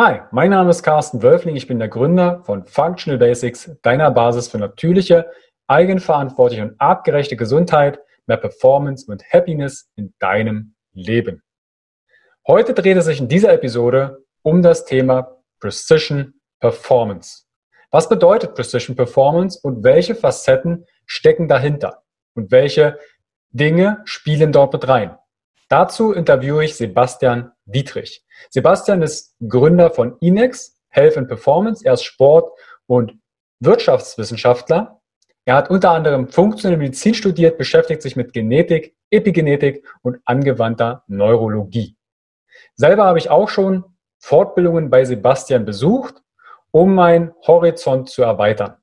Hi, mein Name ist Carsten Wölfling. Ich bin der Gründer von Functional Basics, deiner Basis für natürliche, eigenverantwortliche und artgerechte Gesundheit, mehr Performance und Happiness in deinem Leben. Heute dreht es sich in dieser Episode um das Thema Precision Performance. Was bedeutet Precision Performance und welche Facetten stecken dahinter? Und welche Dinge spielen dort mit rein? Dazu interviewe ich Sebastian Dietrich. Sebastian ist Gründer von Inex, Health and Performance. Er ist Sport- und Wirtschaftswissenschaftler. Er hat unter anderem funktionelle Medizin studiert, beschäftigt sich mit Genetik, Epigenetik und angewandter Neurologie. Selber habe ich auch schon Fortbildungen bei Sebastian besucht, um meinen Horizont zu erweitern.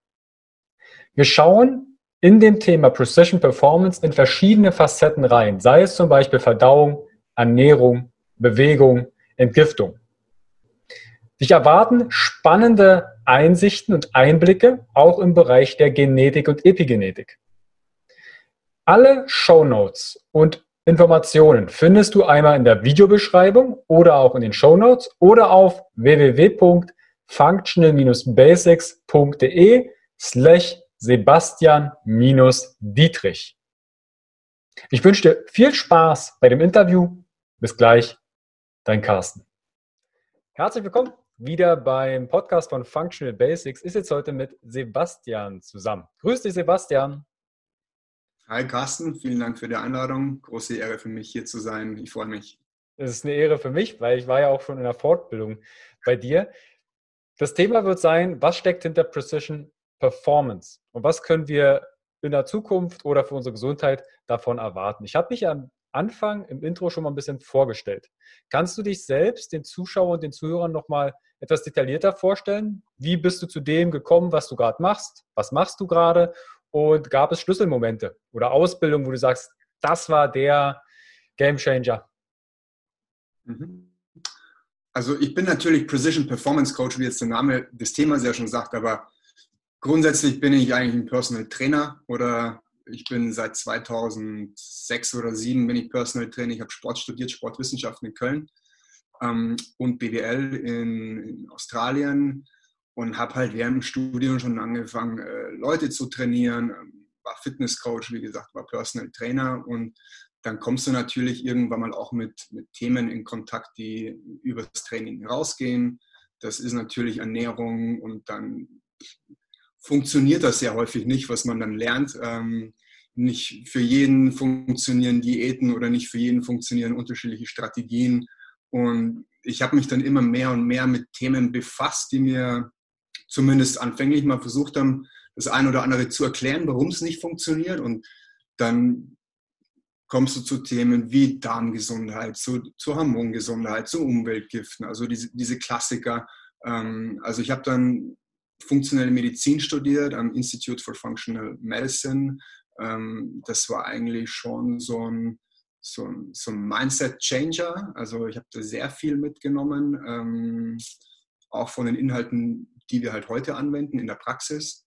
Wir schauen in dem Thema Precision Performance in verschiedene Facetten rein, sei es zum Beispiel Verdauung, Ernährung, Bewegung, Entgiftung. Dich erwarten spannende Einsichten und Einblicke auch im Bereich der Genetik und Epigenetik. Alle Show Notes und Informationen findest du einmal in der Videobeschreibung oder auch in den Show Notes oder auf www.functional-basics.de slash Sebastian-Dietrich. Ich wünsche dir viel Spaß bei dem Interview. Bis gleich, dein Carsten. Herzlich willkommen wieder beim Podcast von Functional Basics. Ist jetzt heute mit Sebastian zusammen. Grüß dich, Sebastian. Hi, Carsten. Vielen Dank für die Einladung. Große Ehre für mich, hier zu sein. Ich freue mich. Es ist eine Ehre für mich, weil ich war ja auch schon in der Fortbildung bei dir. Das Thema wird sein, was steckt hinter Precision Performance. Und was können wir in der Zukunft oder für unsere Gesundheit davon erwarten? Ich habe mich am Anfang im Intro schon mal ein bisschen vorgestellt. Kannst du dich selbst, den Zuschauern und den Zuhörern nochmal etwas detaillierter vorstellen? Wie bist du zu dem gekommen, was du gerade machst? Was machst du gerade? Und gab es Schlüsselmomente oder Ausbildungen, wo du sagst, das war der Game Changer? Mhm. Also ich bin natürlich Precision Performance Coach, wie jetzt der Name des Themas ja schon sagt, aber Grundsätzlich bin ich eigentlich ein Personal Trainer oder ich bin seit 2006 oder 2007 bin ich Personal Trainer. Ich habe Sport studiert, Sportwissenschaften in Köln ähm, und BWL in, in Australien und habe halt während dem Studium schon angefangen, äh, Leute zu trainieren, ähm, war Fitnesscoach, wie gesagt, war Personal Trainer und dann kommst du natürlich irgendwann mal auch mit, mit Themen in Kontakt, die über das Training rausgehen. Das ist natürlich Ernährung und dann funktioniert das sehr häufig nicht, was man dann lernt. Ähm, nicht für jeden funktionieren Diäten oder nicht für jeden funktionieren unterschiedliche Strategien. Und ich habe mich dann immer mehr und mehr mit Themen befasst, die mir zumindest anfänglich mal versucht haben, das eine oder andere zu erklären, warum es nicht funktioniert. Und dann kommst du zu Themen wie Darmgesundheit, zu, zu Hormongesundheit, zu Umweltgiften, also diese, diese Klassiker. Ähm, also ich habe dann funktionelle Medizin studiert am Institute for Functional Medicine. Ähm, das war eigentlich schon so ein, so ein, so ein Mindset-Changer. Also ich habe da sehr viel mitgenommen, ähm, auch von den Inhalten, die wir halt heute anwenden in der Praxis.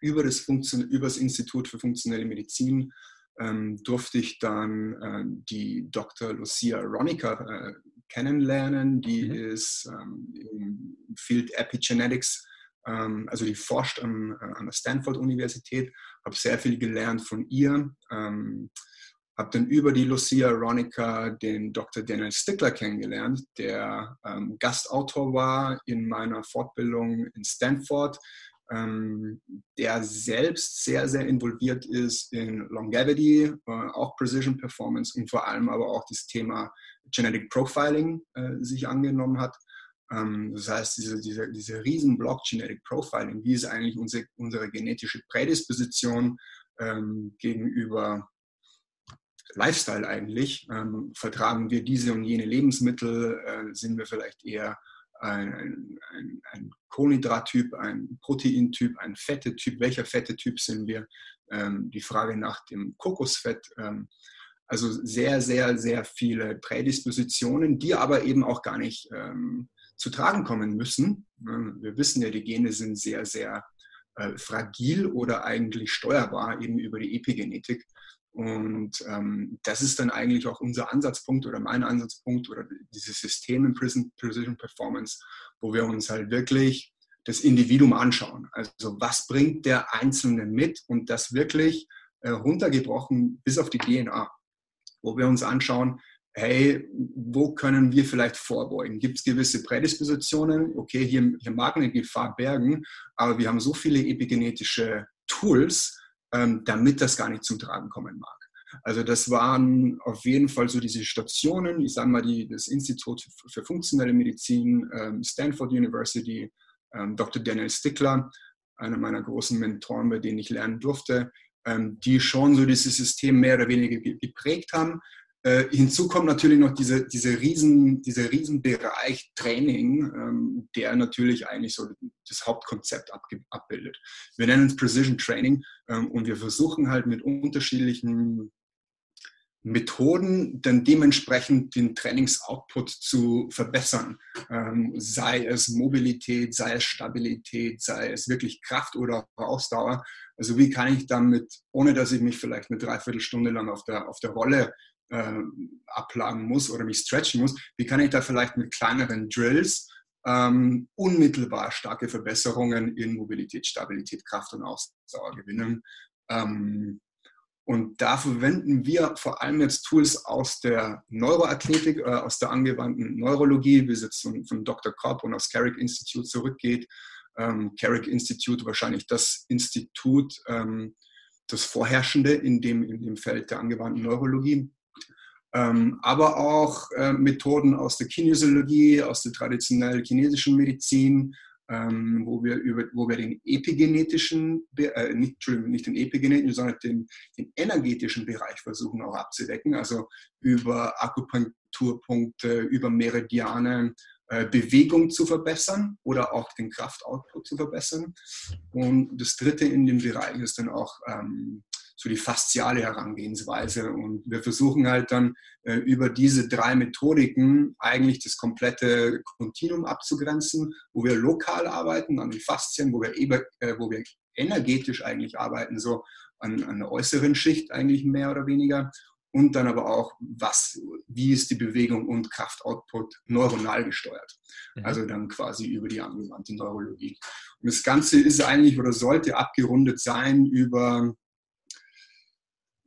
Über das, Funktion über das Institut für funktionelle Medizin ähm, durfte ich dann äh, die Dr. Lucia Ronica äh, kennenlernen. Die mhm. ist ähm, im Field Epigenetics also die forscht an, äh, an der Stanford-Universität, habe sehr viel gelernt von ihr, ähm, habe dann über die Lucia Ronica den Dr. Daniel Stickler kennengelernt, der ähm, Gastautor war in meiner Fortbildung in Stanford, ähm, der selbst sehr, sehr involviert ist in Longevity, äh, auch Precision Performance und vor allem aber auch das Thema Genetic Profiling äh, sich angenommen hat. Ähm, das heißt, diese, diese, diese riesen Block Genetic Profiling, wie ist eigentlich unsere, unsere genetische Prädisposition ähm, gegenüber Lifestyle eigentlich? Ähm, vertragen wir diese und jene Lebensmittel? Äh, sind wir vielleicht eher ein, ein, ein Kohlenhydrattyp, ein Proteintyp, ein Fettetyp? Welcher Fettetyp sind wir? Ähm, die Frage nach dem Kokosfett. Ähm, also sehr, sehr, sehr viele Prädispositionen, die aber eben auch gar nicht ähm, zu tragen kommen müssen. Wir wissen ja, die Gene sind sehr, sehr äh, fragil oder eigentlich steuerbar eben über die Epigenetik. Und ähm, das ist dann eigentlich auch unser Ansatzpunkt oder mein Ansatzpunkt oder dieses System in Precision Performance, wo wir uns halt wirklich das Individuum anschauen. Also was bringt der Einzelne mit und das wirklich äh, runtergebrochen bis auf die DNA, wo wir uns anschauen, hey, wo können wir vielleicht vorbeugen? Gibt es gewisse Prädispositionen? Okay, hier, hier mag eine Gefahr bergen, aber wir haben so viele epigenetische Tools, ähm, damit das gar nicht zum Tragen kommen mag. Also das waren auf jeden Fall so diese Stationen, ich sage mal die, das Institut für funktionelle Medizin, ähm, Stanford University, ähm, Dr. Daniel Stickler, einer meiner großen Mentoren, bei denen ich lernen durfte, die schon so dieses System mehr oder weniger geprägt haben. Äh, hinzu kommt natürlich noch diese, diese riesen, dieser Riesenbereich Training, ähm, der natürlich eigentlich so das Hauptkonzept abbildet. Wir nennen es Precision Training ähm, und wir versuchen halt mit unterschiedlichen Methoden dann dementsprechend den Trainingsoutput zu verbessern. Ähm, sei es Mobilität, sei es Stabilität, sei es wirklich Kraft oder Ausdauer. Also wie kann ich damit, ohne dass ich mich vielleicht eine Dreiviertelstunde lang auf der, auf der Rolle äh, ablagen muss oder mich stretchen muss, wie kann ich da vielleicht mit kleineren Drills ähm, unmittelbar starke Verbesserungen in Mobilität, Stabilität, Kraft und Ausdauer gewinnen. Ähm, und da verwenden wir vor allem jetzt Tools aus der Neuroathletik, äh, aus der angewandten Neurologie, wie es jetzt von, von Dr. Kopp und aus Carrick Institute zurückgeht. Ähm, Carrick Institute wahrscheinlich das Institut, ähm, das Vorherrschende in dem, in dem Feld der angewandten Neurologie. Ähm, aber auch äh, Methoden aus der Kinesiologie, aus der traditionellen chinesischen Medizin, ähm, wo, wir über, wo wir den epigenetischen, äh, nicht, nicht den epigenetischen, sondern den, den energetischen Bereich versuchen auch abzudecken, also über Akupunkturpunkte, über Meridiane, äh, Bewegung zu verbessern oder auch den Kraftoutput zu verbessern. Und das dritte in dem Bereich ist dann auch ähm, so die fasziale Herangehensweise. Und wir versuchen halt dann äh, über diese drei Methodiken eigentlich das komplette Kontinuum abzugrenzen, wo wir lokal arbeiten, an den Faszien, wo wir, eben, äh, wo wir energetisch eigentlich arbeiten, so an, an der äußeren Schicht eigentlich mehr oder weniger. Und dann aber auch, was, wie ist die Bewegung und Kraftoutput neuronal gesteuert. Mhm. Also dann quasi über die angewandte Neurologie. Und das Ganze ist eigentlich oder sollte abgerundet sein über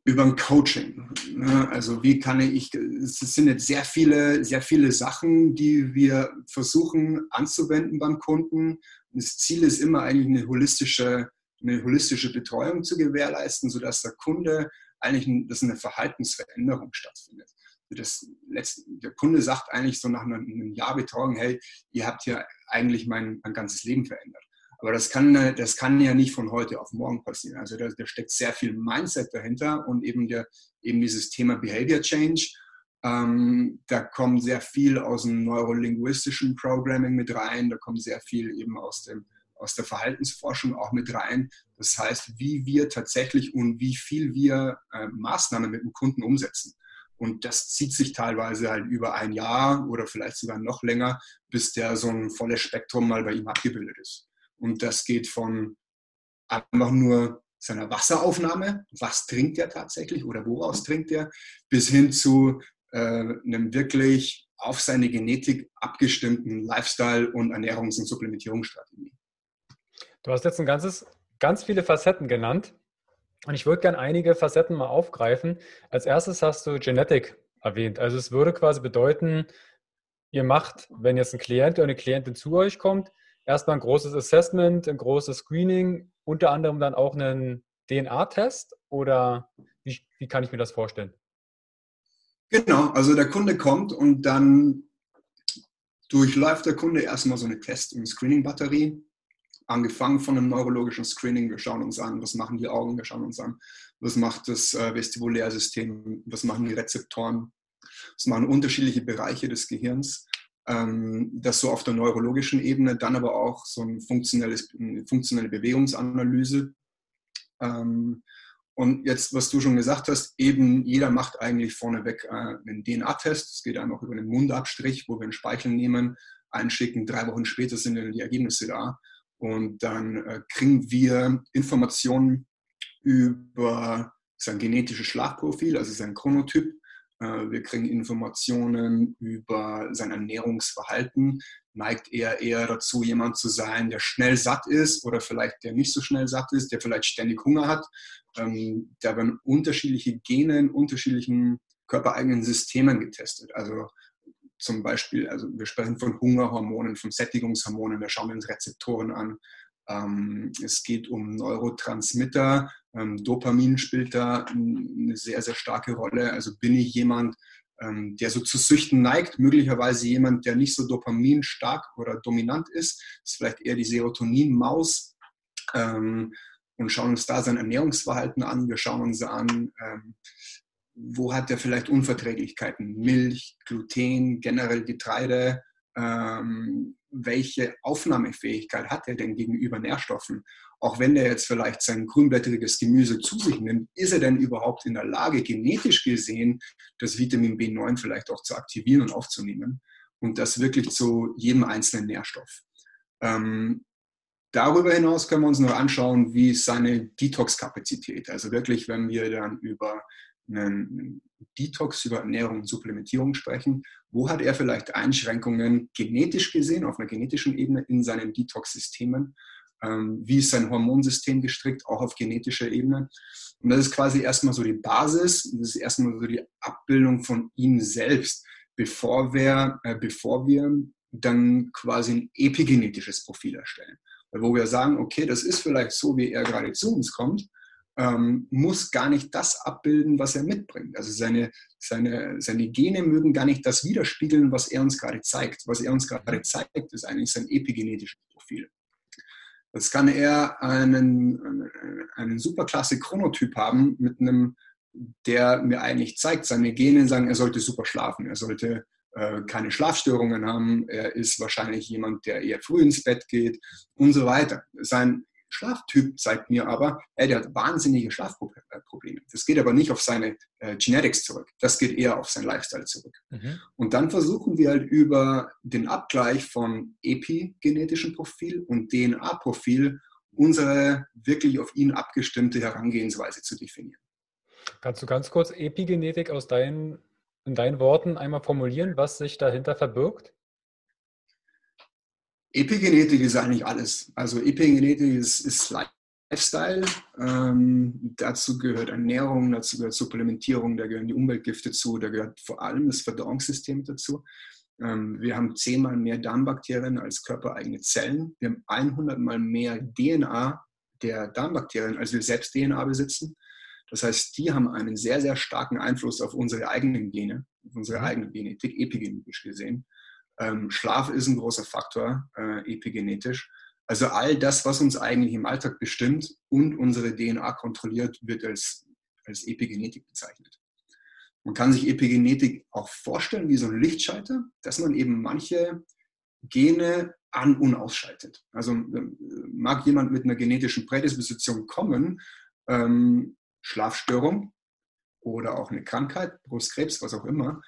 über ein Coaching. Ne? Also wie kann ich, es sind jetzt sehr viele, sehr viele Sachen, die wir versuchen anzuwenden beim Kunden. Das Ziel ist immer eigentlich eine holistische, eine holistische Betreuung zu gewährleisten, sodass der Kunde eigentlich, dass eine Verhaltensveränderung stattfindet. Das letzte, der Kunde sagt eigentlich so nach einem Jahr Betreuung, hey, ihr habt ja eigentlich mein, mein ganzes Leben verändert. Aber das kann, das kann ja nicht von heute auf morgen passieren. Also da, da steckt sehr viel Mindset dahinter und eben, der, eben dieses Thema Behavior Change. Ähm, da kommt sehr viel aus dem neurolinguistischen Programming mit rein, da kommt sehr viel eben aus, dem, aus der Verhaltensforschung auch mit rein. Das heißt, wie wir tatsächlich und wie viel wir äh, Maßnahmen mit dem Kunden umsetzen. Und das zieht sich teilweise halt über ein Jahr oder vielleicht sogar noch länger, bis der so ein volles Spektrum mal bei ihm abgebildet ist. Und das geht von einfach nur seiner Wasseraufnahme, was trinkt er tatsächlich oder woraus trinkt er, bis hin zu äh, einem wirklich auf seine Genetik abgestimmten Lifestyle- und Ernährungs- und Supplementierungsstrategie. Du hast jetzt ein ganzes, ganz viele Facetten genannt und ich würde gerne einige Facetten mal aufgreifen. Als erstes hast du Genetik erwähnt. Also es würde quasi bedeuten, ihr macht, wenn jetzt ein Klient oder eine Klientin zu euch kommt, erstmal ein großes Assessment, ein großes Screening, unter anderem dann auch einen DNA-Test oder wie, wie kann ich mir das vorstellen? Genau, also der Kunde kommt und dann durchläuft der Kunde erstmal so eine Test- und Screening-Batterie. Angefangen von einem neurologischen Screening. Wir schauen uns an, was machen die Augen, wir schauen uns an, was macht das äh, Vestibulärsystem, was machen die Rezeptoren, was machen unterschiedliche Bereiche des Gehirns das so auf der neurologischen Ebene, dann aber auch so ein funktionelles, eine funktionelle Bewegungsanalyse. Ähm, und jetzt, was du schon gesagt hast, eben jeder macht eigentlich vorneweg äh, einen DNA-Test. Es geht einfach über einen Mundabstrich, wo wir einen Speichel nehmen, einschicken. Drei Wochen später sind dann die Ergebnisse da. Und dann äh, kriegen wir Informationen über sein genetisches Schlafprofil, also sein Chronotyp. Äh, wir kriegen Informationen über sein Ernährungsverhalten. Neigt er eher dazu, jemand zu sein, der schnell satt ist oder vielleicht der nicht so schnell satt ist, der vielleicht ständig Hunger hat. Ähm, da werden unterschiedliche Gene in unterschiedlichen körpereigenen Systemen getestet. Also zum Beispiel, also wir sprechen von Hungerhormonen, von Sättigungshormonen, wir schauen uns Rezeptoren an. Ähm, es geht um Neurotransmitter. Ähm, Dopamin spielt da eine sehr, sehr starke Rolle. Also bin ich jemand, ähm, der so zu Süchten neigt, möglicherweise jemand, der nicht so dopaminstark oder dominant ist, ist vielleicht eher die Serotonin-Maus und schauen uns da sein Ernährungsverhalten an. Wir schauen uns an, wo hat er vielleicht Unverträglichkeiten? Milch, Gluten, generell Getreide. Welche Aufnahmefähigkeit hat er denn gegenüber Nährstoffen? Auch wenn er jetzt vielleicht sein grünblättriges Gemüse zu sich nimmt, ist er denn überhaupt in der Lage, genetisch gesehen, das Vitamin B9 vielleicht auch zu aktivieren und aufzunehmen? Und das wirklich zu jedem einzelnen Nährstoff. Ähm, darüber hinaus können wir uns noch anschauen, wie ist seine Detox-Kapazität. Also wirklich, wenn wir dann über einen Detox, über Ernährung und Supplementierung sprechen, wo hat er vielleicht Einschränkungen genetisch gesehen, auf einer genetischen Ebene in seinen Detox-Systemen? Ähm, wie ist sein Hormonsystem gestrickt, auch auf genetischer Ebene? Und das ist quasi erstmal so die Basis, das ist erstmal so die Abbildung von ihm selbst, bevor wir, äh, bevor wir dann quasi ein epigenetisches Profil erstellen. Wo wir sagen, okay, das ist vielleicht so, wie er gerade zu uns kommt, ähm, muss gar nicht das abbilden, was er mitbringt. Also seine, seine, seine Gene mögen gar nicht das widerspiegeln, was er uns gerade zeigt. Was er uns gerade zeigt, ist eigentlich sein epigenetisches Profil. Das kann er einen, einen superklasse Chronotyp haben mit einem, der mir eigentlich zeigt, seine Gene sagen, er sollte super schlafen, er sollte äh, keine Schlafstörungen haben, er ist wahrscheinlich jemand, der eher früh ins Bett geht und so weiter. Sein Schlaftyp zeigt mir aber, ey, der hat wahnsinnige Schlafprobleme. Das geht aber nicht auf seine äh, Genetics zurück. Das geht eher auf sein Lifestyle zurück. Mhm. Und dann versuchen wir halt über den Abgleich von epigenetischem Profil und DNA-Profil unsere wirklich auf ihn abgestimmte Herangehensweise zu definieren. Kannst du ganz kurz Epigenetik aus deinen, in deinen Worten einmal formulieren, was sich dahinter verbirgt? Epigenetik ist eigentlich alles. Also Epigenetik ist, ist Lifestyle. Ähm, dazu gehört Ernährung, dazu gehört Supplementierung, da gehören die Umweltgifte zu, da gehört vor allem das Verdauungssystem dazu. Ähm, wir haben zehnmal mehr Darmbakterien als körpereigene Zellen. Wir haben 100 mal mehr DNA der Darmbakterien, als wir selbst DNA besitzen. Das heißt, die haben einen sehr, sehr starken Einfluss auf unsere eigenen Gene, auf unsere mhm. eigene Genetik, epigenetisch gesehen. Ähm, Schlaf ist ein großer Faktor, äh, epigenetisch. Also all das, was uns eigentlich im Alltag bestimmt und unsere DNA kontrolliert, wird als, als Epigenetik bezeichnet. Man kann sich Epigenetik auch vorstellen wie so ein Lichtschalter, dass man eben manche Gene an- und ausschaltet. Also ähm, mag jemand mit einer genetischen Prädisposition kommen, ähm, Schlafstörung oder auch eine Krankheit, Brustkrebs, was auch immer,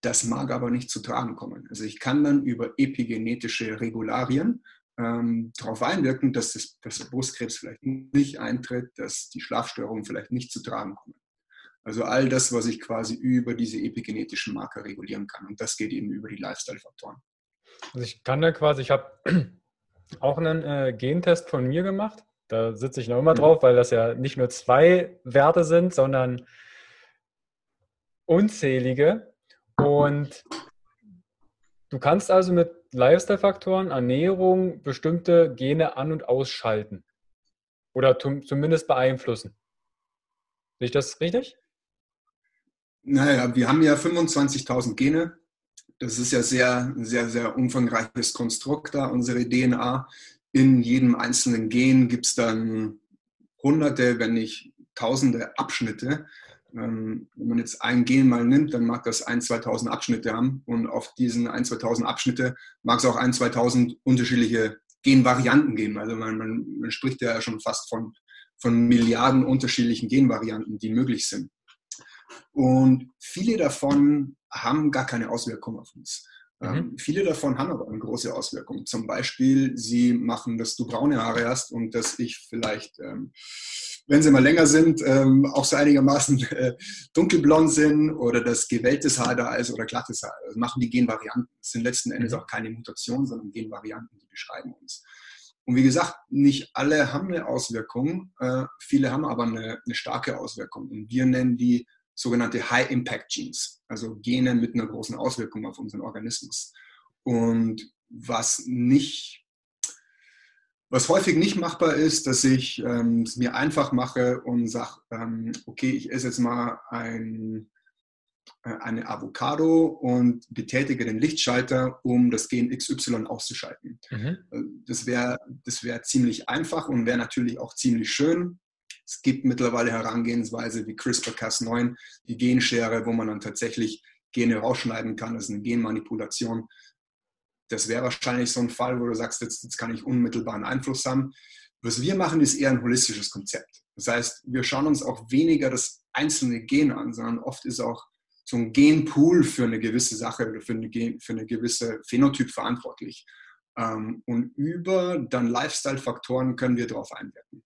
das mag aber nicht zu tragen kommen. Also ich kann dann über epigenetische Regularien ähm, darauf einwirken, dass, das, dass der Brustkrebs vielleicht nicht eintritt, dass die Schlafstörungen vielleicht nicht zu tragen kommen. Also all das, was ich quasi über diese epigenetischen Marker regulieren kann. Und das geht eben über die Lifestyle-Faktoren. Also ich kann da quasi, ich habe auch einen äh, Gentest von mir gemacht. Da sitze ich noch immer mhm. drauf, weil das ja nicht nur zwei Werte sind, sondern unzählige. Und du kannst also mit Lifestyle-Faktoren, Ernährung bestimmte Gene an- und ausschalten. Oder zumindest beeinflussen. Sehe ich das richtig? Naja, wir haben ja 25.000 Gene. Das ist ja sehr, sehr, sehr umfangreiches Konstrukt da, unsere DNA. In jedem einzelnen Gen gibt es dann hunderte, wenn nicht tausende Abschnitte. Ähm, wenn man jetzt ein Gen mal nimmt, dann mag das 1, 2000 Abschnitte haben und auf diesen 1, 2000 Abschnitte mag es auch 1, 2000 unterschiedliche Genvarianten geben. Also man, man, man spricht ja schon fast von, von Milliarden unterschiedlichen Genvarianten, die möglich sind. Und viele davon haben gar keine Auswirkungen auf uns. Ähm, mhm. viele davon haben aber eine große Auswirkung. Zum Beispiel, sie machen, dass du braune Haare hast und dass ich vielleicht, ähm, wenn sie mal länger sind, ähm, auch so einigermaßen äh, dunkelblond sind oder dass gewelltes Haar da ist oder glattes Haar. Das machen die Genvarianten. Das sind letzten Endes mhm. auch keine Mutationen, sondern Genvarianten, die beschreiben uns. Und wie gesagt, nicht alle haben eine Auswirkung, äh, viele haben aber eine, eine starke Auswirkung. Und wir nennen die sogenannte High-Impact-Genes, also Gene mit einer großen Auswirkung auf unseren Organismus. Und was nicht, was häufig nicht machbar ist, dass ich ähm, es mir einfach mache und sage, ähm, okay, ich esse jetzt mal ein, äh, eine Avocado und betätige den Lichtschalter, um das Gen XY auszuschalten. Mhm. Äh, das wäre das wär ziemlich einfach und wäre natürlich auch ziemlich schön. Es gibt mittlerweile Herangehensweise wie CRISPR-Cas9, die Genschere, wo man dann tatsächlich Gene rausschneiden kann. Das ist eine Genmanipulation. Das wäre wahrscheinlich so ein Fall, wo du sagst, jetzt, jetzt kann ich unmittelbaren Einfluss haben. Was wir machen, ist eher ein holistisches Konzept. Das heißt, wir schauen uns auch weniger das einzelne Gen an, sondern oft ist auch so ein Genpool für eine gewisse Sache oder für eine, für eine gewisse Phänotyp verantwortlich. Ähm, und über dann Lifestyle-Faktoren können wir darauf einwirken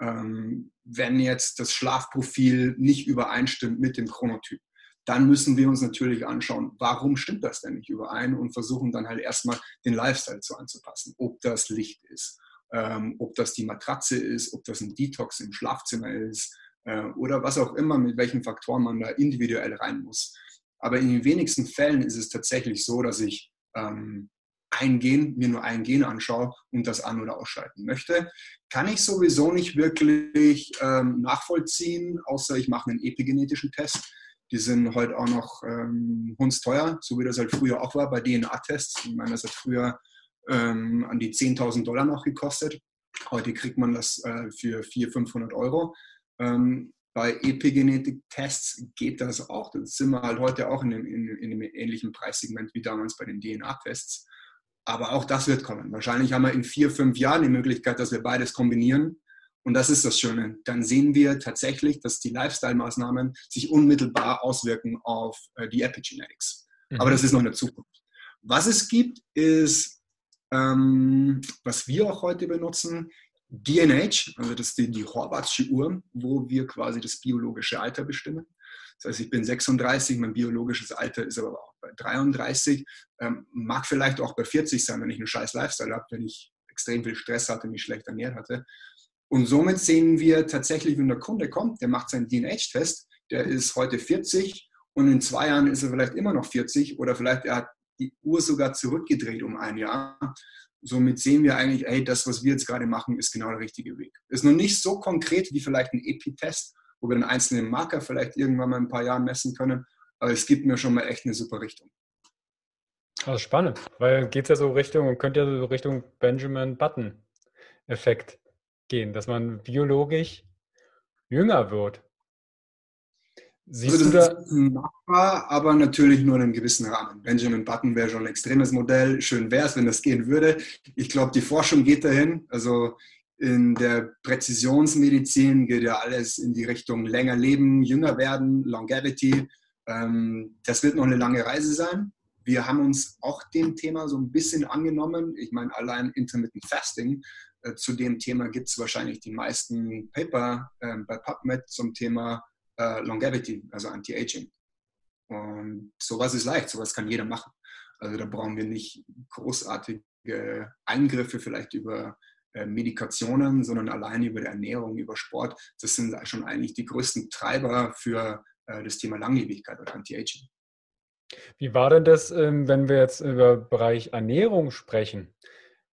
wenn jetzt das Schlafprofil nicht übereinstimmt mit dem Chronotyp, dann müssen wir uns natürlich anschauen, warum stimmt das denn nicht überein und versuchen dann halt erstmal den Lifestyle zu anzupassen. Ob das Licht ist, ähm, ob das die Matratze ist, ob das ein Detox im Schlafzimmer ist äh, oder was auch immer, mit welchen Faktoren man da individuell rein muss. Aber in den wenigsten Fällen ist es tatsächlich so, dass ich ähm, ein Gen, mir nur ein Gen anschaue und das an- oder ausschalten möchte. Kann ich sowieso nicht wirklich ähm, nachvollziehen, außer ich mache einen epigenetischen Test. Die sind heute auch noch ähm, hundsteuer, so wie das halt früher auch war bei DNA-Tests. Ich meine, das hat früher ähm, an die 10.000 Dollar noch gekostet. Heute kriegt man das äh, für 400, 500 Euro. Ähm, bei Epigenetik-Tests geht das auch. Das sind wir halt heute auch in einem, in, in einem ähnlichen Preissegment wie damals bei den DNA-Tests. Aber auch das wird kommen. Wahrscheinlich haben wir in vier, fünf Jahren die Möglichkeit, dass wir beides kombinieren. Und das ist das Schöne. Dann sehen wir tatsächlich, dass die Lifestyle-Maßnahmen sich unmittelbar auswirken auf äh, die Epigenetics. Mhm. Aber das ist noch eine Zukunft. Was es gibt, ist, ähm, was wir auch heute benutzen, DNH, also das ist die, die Horvathsche Uhr, wo wir quasi das biologische Alter bestimmen. Das heißt, ich bin 36, mein biologisches Alter ist aber auch bei 33, ähm, mag vielleicht auch bei 40 sein, wenn ich einen scheiß Lifestyle habe, wenn ich extrem viel Stress hatte, mich schlecht ernährt hatte. Und somit sehen wir tatsächlich, wenn der Kunde kommt, der macht seinen DNH-Test, der ist heute 40 und in zwei Jahren ist er vielleicht immer noch 40 oder vielleicht er hat die Uhr sogar zurückgedreht um ein Jahr. Somit sehen wir eigentlich, hey, das, was wir jetzt gerade machen, ist genau der richtige Weg. Ist noch nicht so konkret wie vielleicht ein EPI-Test, wo wir den einzelnen Marker vielleicht irgendwann mal in ein paar Jahren messen können. Aber es gibt mir schon mal echt eine super Richtung. Also spannend, weil geht es ja so Richtung und könnte ja so Richtung Benjamin Button-Effekt gehen, dass man biologisch jünger wird. Siehst also das du da? ist machbar, aber natürlich nur in einem gewissen Rahmen. Benjamin Button wäre schon ein extremes Modell. Schön wäre es, wenn das gehen würde. Ich glaube, die Forschung geht dahin. Also in der Präzisionsmedizin geht ja alles in die Richtung länger leben, jünger werden, Longevity. Ähm, das wird noch eine lange Reise sein. Wir haben uns auch dem Thema so ein bisschen angenommen. Ich meine, allein Intermittent Fasting, äh, zu dem Thema gibt es wahrscheinlich die meisten Paper ähm, bei PubMed zum Thema äh, Longevity, also Anti-Aging. Und sowas ist leicht, sowas kann jeder machen. Also da brauchen wir nicht großartige Eingriffe vielleicht über äh, Medikationen, sondern allein über die Ernährung, über Sport. Das sind schon eigentlich die größten Treiber für das Thema Langlebigkeit oder Anti-Aging. Wie war denn das, ähm, wenn wir jetzt über Bereich Ernährung sprechen?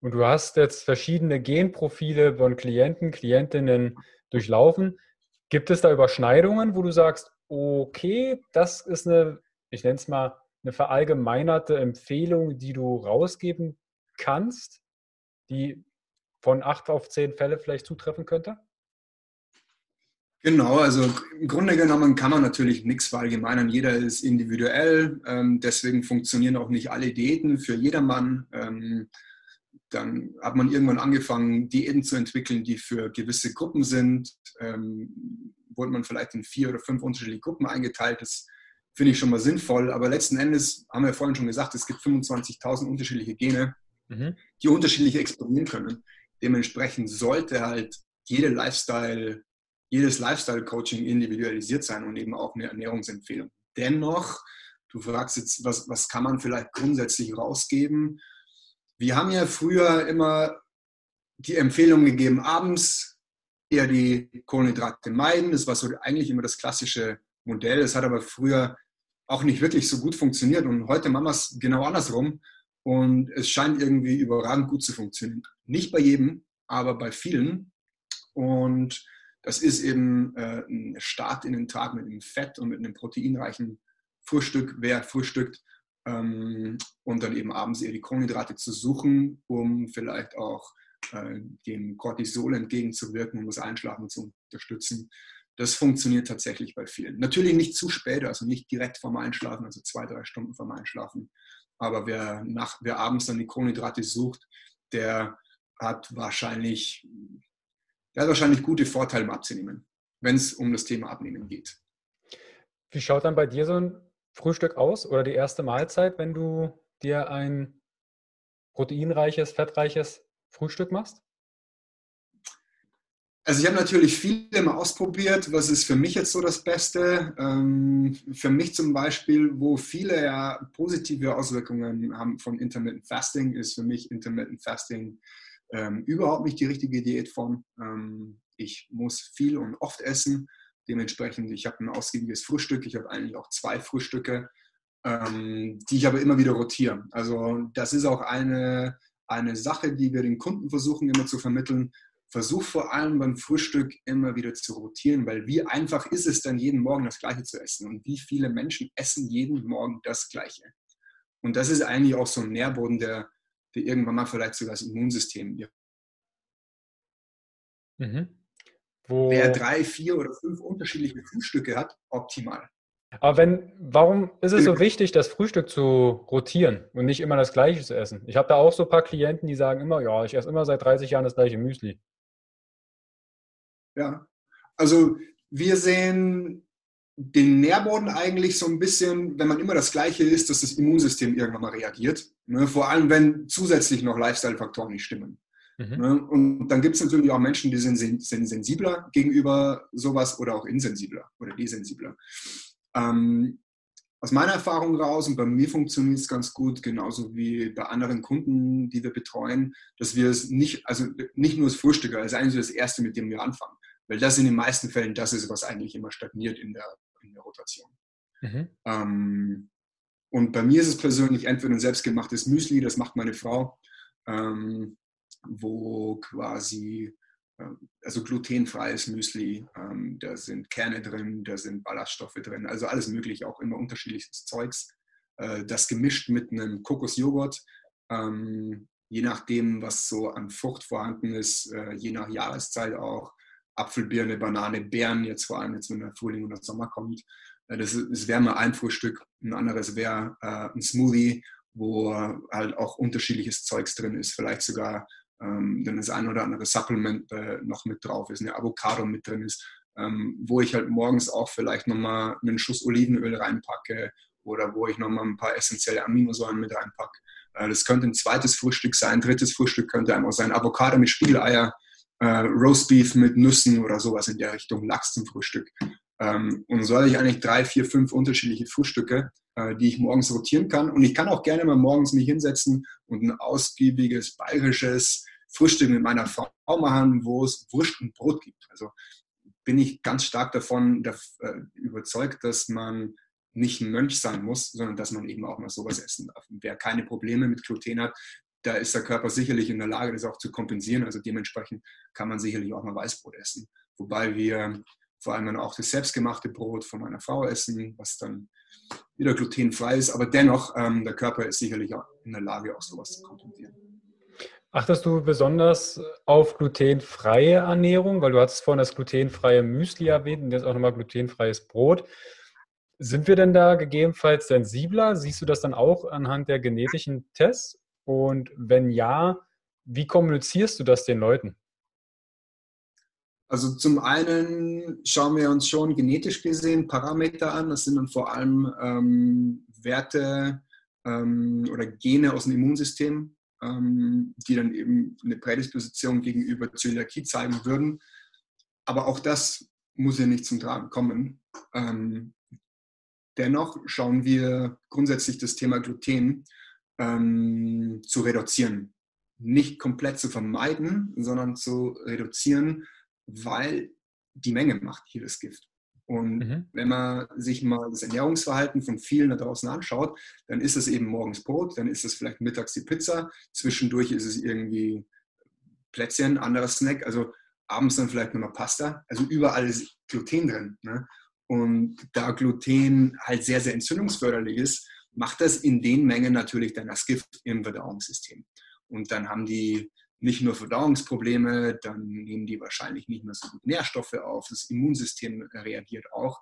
Und du hast jetzt verschiedene Genprofile von Klienten, Klientinnen durchlaufen. Gibt es da Überschneidungen, wo du sagst, okay, das ist eine, ich nenne es mal, eine verallgemeinerte Empfehlung, die du rausgeben kannst, die von acht auf zehn Fälle vielleicht zutreffen könnte? Genau, also im Grunde genommen kann man natürlich nichts verallgemeinern. Jeder ist individuell, ähm, deswegen funktionieren auch nicht alle Diäten für jedermann. Ähm, dann hat man irgendwann angefangen, Diäten zu entwickeln, die für gewisse Gruppen sind. Ähm, wurde man vielleicht in vier oder fünf unterschiedliche Gruppen eingeteilt. Das finde ich schon mal sinnvoll. Aber letzten Endes haben wir vorhin schon gesagt, es gibt 25.000 unterschiedliche Gene, mhm. die unterschiedlich explodieren können. Dementsprechend sollte halt jede Lifestyle, jedes Lifestyle-Coaching individualisiert sein und eben auch eine Ernährungsempfehlung. Dennoch, du fragst jetzt, was, was kann man vielleicht grundsätzlich rausgeben? Wir haben ja früher immer die Empfehlung gegeben, abends eher die Kohlenhydrate meiden. Das war so eigentlich immer das klassische Modell. Es hat aber früher auch nicht wirklich so gut funktioniert und heute machen wir es genau andersrum und es scheint irgendwie überragend gut zu funktionieren. Nicht bei jedem, aber bei vielen. Und das ist eben äh, ein Start in den Tag mit einem Fett und mit einem proteinreichen Frühstück. Wer frühstückt ähm, und dann eben abends eher die Kohlenhydrate zu suchen, um vielleicht auch äh, dem Cortisol entgegenzuwirken, um das Einschlafen zu unterstützen. Das funktioniert tatsächlich bei vielen. Natürlich nicht zu spät, also nicht direkt vorm Einschlafen, also zwei, drei Stunden vorm Einschlafen. Aber wer, nach, wer abends dann die Kohlenhydrate sucht, der hat wahrscheinlich, der hat wahrscheinlich gute Vorteile im Abzunehmen, wenn es um das Thema Abnehmen geht. Wie schaut dann bei dir so ein Frühstück aus oder die erste Mahlzeit, wenn du dir ein proteinreiches, fettreiches Frühstück machst? Also ich habe natürlich viel immer ausprobiert. Was ist für mich jetzt so das Beste? Ähm, für mich zum Beispiel, wo viele ja positive Auswirkungen haben von Intermittent Fasting, ist für mich Intermittent Fasting ähm, überhaupt nicht die richtige Diätform. Ähm, ich muss viel und oft essen. Dementsprechend, ich habe ein ausgiebiges Frühstück. Ich habe eigentlich auch zwei Frühstücke, die ich aber immer wieder rotiere. Also das ist auch eine eine Sache, die wir den Kunden versuchen immer zu vermitteln. Versuch vor allem beim Frühstück immer wieder zu rotieren, weil wie einfach ist es dann jeden Morgen das Gleiche zu essen und wie viele Menschen essen jeden Morgen das Gleiche. Und das ist eigentlich auch so ein Nährboden, der, der irgendwann mal vielleicht sogar das Immunsystem mhm. Wer drei, vier oder fünf unterschiedliche Frühstücke hat, optimal. Aber wenn, warum ist es so wichtig, das Frühstück zu rotieren und nicht immer das Gleiche zu essen? Ich habe da auch so ein paar Klienten, die sagen immer, ja, ich esse immer seit 30 Jahren das gleiche Müsli. Ja, also wir sehen den Nährboden eigentlich so ein bisschen, wenn man immer das Gleiche isst, dass das Immunsystem irgendwann mal reagiert. Ne? Vor allem, wenn zusätzlich noch Lifestyle-Faktoren nicht stimmen. Mhm. Ne? Und dann gibt es natürlich auch Menschen, die sind, sind sensibler gegenüber sowas oder auch insensibler oder desensibler. Ähm, aus meiner Erfahrung raus und bei mir funktioniert es ganz gut, genauso wie bei anderen Kunden, die wir betreuen, dass wir es nicht, also nicht nur das Frühstück, also eigentlich das Erste, mit dem wir anfangen. Weil das in den meisten Fällen das ist, was eigentlich immer stagniert in der, in der Rotation. Mhm. Ähm, und bei mir ist es persönlich entweder ein selbstgemachtes Müsli, das macht meine Frau, ähm, wo quasi ähm, also glutenfreies Müsli, ähm, da sind Kerne drin, da sind Ballaststoffe drin, also alles mögliche, auch immer unterschiedliches Zeugs. Äh, das gemischt mit einem Kokosjoghurt, ähm, je nachdem, was so an Frucht vorhanden ist, äh, je nach Jahreszeit auch. Apfelbirne, Banane, Beeren, jetzt vor allem jetzt, wenn der Frühling oder Sommer kommt. Äh, das, das wäre mal ein Frühstück, ein anderes wäre ein Smoothie, wo halt auch unterschiedliches Zeugs drin ist, vielleicht sogar ähm, dann das ein oder andere Supplement äh, noch mit drauf ist, eine Avocado mit drin ist, ähm, wo ich halt morgens auch vielleicht nochmal einen Schuss Olivenöl reinpacke oder wo ich nochmal ein paar essentielle Aminosäuren mit reinpacke. Äh, das könnte ein zweites Frühstück sein, ein drittes Frühstück könnte einfach sein, Avocado mit Spiegeleier, äh, Roastbeef mit Nüssen oder sowas in der Richtung, Lachs zum Frühstück. Ähm, und so habe ich eigentlich drei, vier, fünf unterschiedliche Frühstücke, äh, die ich morgens rotieren kann. Und ich kann auch gerne mal morgens mich hinsetzen und ein ausgiebiges bayerisches Frühstück mit meiner Frau machen, wo es Wurst und Brot gibt. Also bin ich ganz stark davon äh, überzeugt, dass man nicht ein Mönch sein muss, sondern dass man eben auch mal sowas essen darf. Und wer keine Probleme mit Gluten hat, da ist der Körper sicherlich in der Lage, das auch zu kompensieren. Also dementsprechend kann man sicherlich auch mal Weißbrot essen. Wobei wir vor allem dann auch das selbstgemachte Brot von meiner Frau essen, was dann wieder glutenfrei ist. Aber dennoch, ähm, der Körper ist sicherlich auch in der Lage, auch sowas zu kompensieren. Achtest du besonders auf glutenfreie Ernährung? Weil du hattest vorhin das glutenfreie Müsli erwähnt und jetzt auch nochmal glutenfreies Brot. Sind wir denn da gegebenenfalls sensibler? Siehst du das dann auch anhand der genetischen Tests? Und wenn ja, wie kommunizierst du das den Leuten? Also zum einen schauen wir uns schon genetisch gesehen Parameter an. Das sind dann vor allem ähm, Werte ähm, oder Gene aus dem Immunsystem, ähm, die dann eben eine Prädisposition gegenüber Zöliakie zeigen würden. Aber auch das muss ja nicht zum Tragen kommen. Ähm, dennoch schauen wir grundsätzlich das Thema Gluten ähm, zu reduzieren. Nicht komplett zu vermeiden, sondern zu reduzieren, weil die Menge macht hier das Gift. Und mhm. wenn man sich mal das Ernährungsverhalten von vielen da draußen anschaut, dann ist es eben morgens Brot, dann ist es vielleicht mittags die Pizza, zwischendurch ist es irgendwie Plätzchen, anderer Snack, also abends dann vielleicht nur noch Pasta. Also überall ist Gluten drin. Ne? Und da Gluten halt sehr, sehr entzündungsförderlich ist, macht das in den Mengen natürlich dann das Gift im Verdauungssystem. Und dann haben die nicht nur Verdauungsprobleme, dann nehmen die wahrscheinlich nicht mehr so gut Nährstoffe auf, das Immunsystem reagiert auch.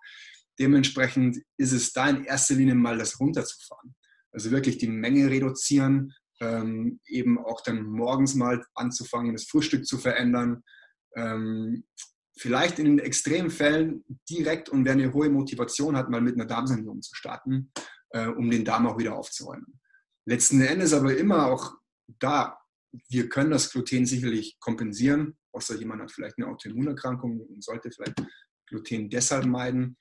Dementsprechend ist es da in erster Linie mal das runterzufahren. Also wirklich die Menge reduzieren, ähm, eben auch dann morgens mal anzufangen, das Frühstück zu verändern. Ähm, vielleicht in den extremen Fällen direkt und wer eine hohe Motivation hat, mal mit einer Darmsanierung zu starten, äh, um den Darm auch wieder aufzuräumen. Letzten Endes aber immer auch da wir können das Gluten sicherlich kompensieren, außer jemand hat vielleicht eine Autoimmunerkrankung und sollte vielleicht Gluten deshalb meiden.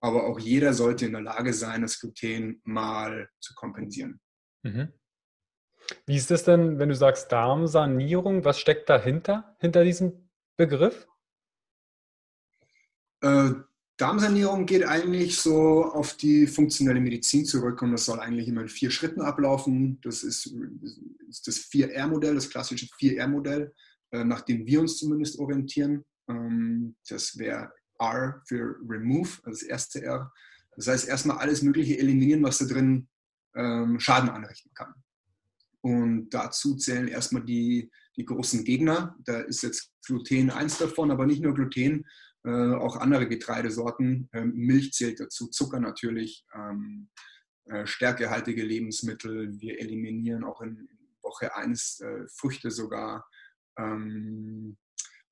Aber auch jeder sollte in der Lage sein, das Gluten mal zu kompensieren. Mhm. Wie ist das denn, wenn du sagst Darmsanierung? Was steckt dahinter, hinter diesem Begriff? Äh, Darmsanierung geht eigentlich so auf die funktionelle Medizin zurück und das soll eigentlich immer in vier Schritten ablaufen. Das ist, das 4R-Modell, das klassische 4R-Modell, äh, nach dem wir uns zumindest orientieren. Ähm, das wäre R für Remove, also das erste R. Das heißt, erstmal alles Mögliche eliminieren, was da drin ähm, Schaden anrichten kann. Und dazu zählen erstmal die, die großen Gegner. Da ist jetzt Gluten eins davon, aber nicht nur Gluten, äh, auch andere Getreidesorten. Ähm, Milch zählt dazu, Zucker natürlich, ähm, äh, stärkehaltige Lebensmittel. Wir eliminieren auch in Woche 1 äh, Früchte sogar. Ähm,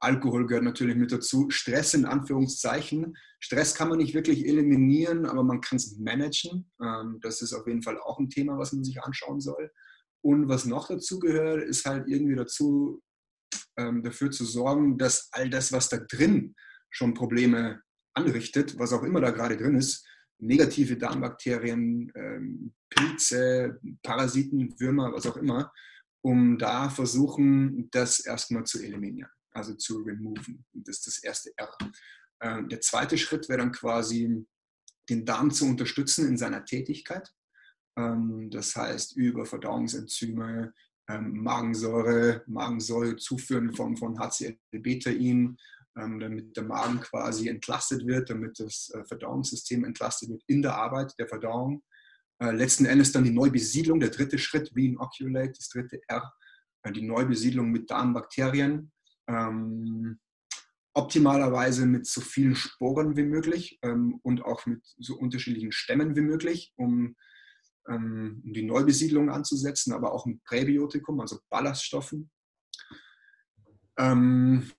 Alkohol gehört natürlich mit dazu. Stress in Anführungszeichen. Stress kann man nicht wirklich eliminieren, aber man kann es managen. Ähm, das ist auf jeden Fall auch ein Thema, was man sich anschauen soll. Und was noch dazu gehört, ist halt irgendwie dazu, ähm, dafür zu sorgen, dass all das, was da drin schon Probleme anrichtet, was auch immer da gerade drin ist, negative Darmbakterien, ähm, Pilze, Parasiten, Würmer, was auch immer, um da versuchen, das erstmal zu eliminieren, also zu removen. Das ist das erste R. Ähm, der zweite Schritt wäre dann quasi, den Darm zu unterstützen in seiner Tätigkeit. Ähm, das heißt, über Verdauungsenzyme, Magensäure, Magensäure zuführen in Form von HCl-Betain, ähm, damit der Magen quasi entlastet wird, damit das äh, Verdauungssystem entlastet wird in der Arbeit der Verdauung. Äh, letzten Endes dann die Neubesiedlung, der dritte Schritt, Reinoculate, das dritte R, äh, die Neubesiedlung mit Darmbakterien. Ähm, optimalerweise mit so vielen Sporen wie möglich ähm, und auch mit so unterschiedlichen Stämmen wie möglich, um, ähm, die Neubesiedlung anzusetzen, aber auch mit Präbiotikum, also Ballaststoffen. Ähm,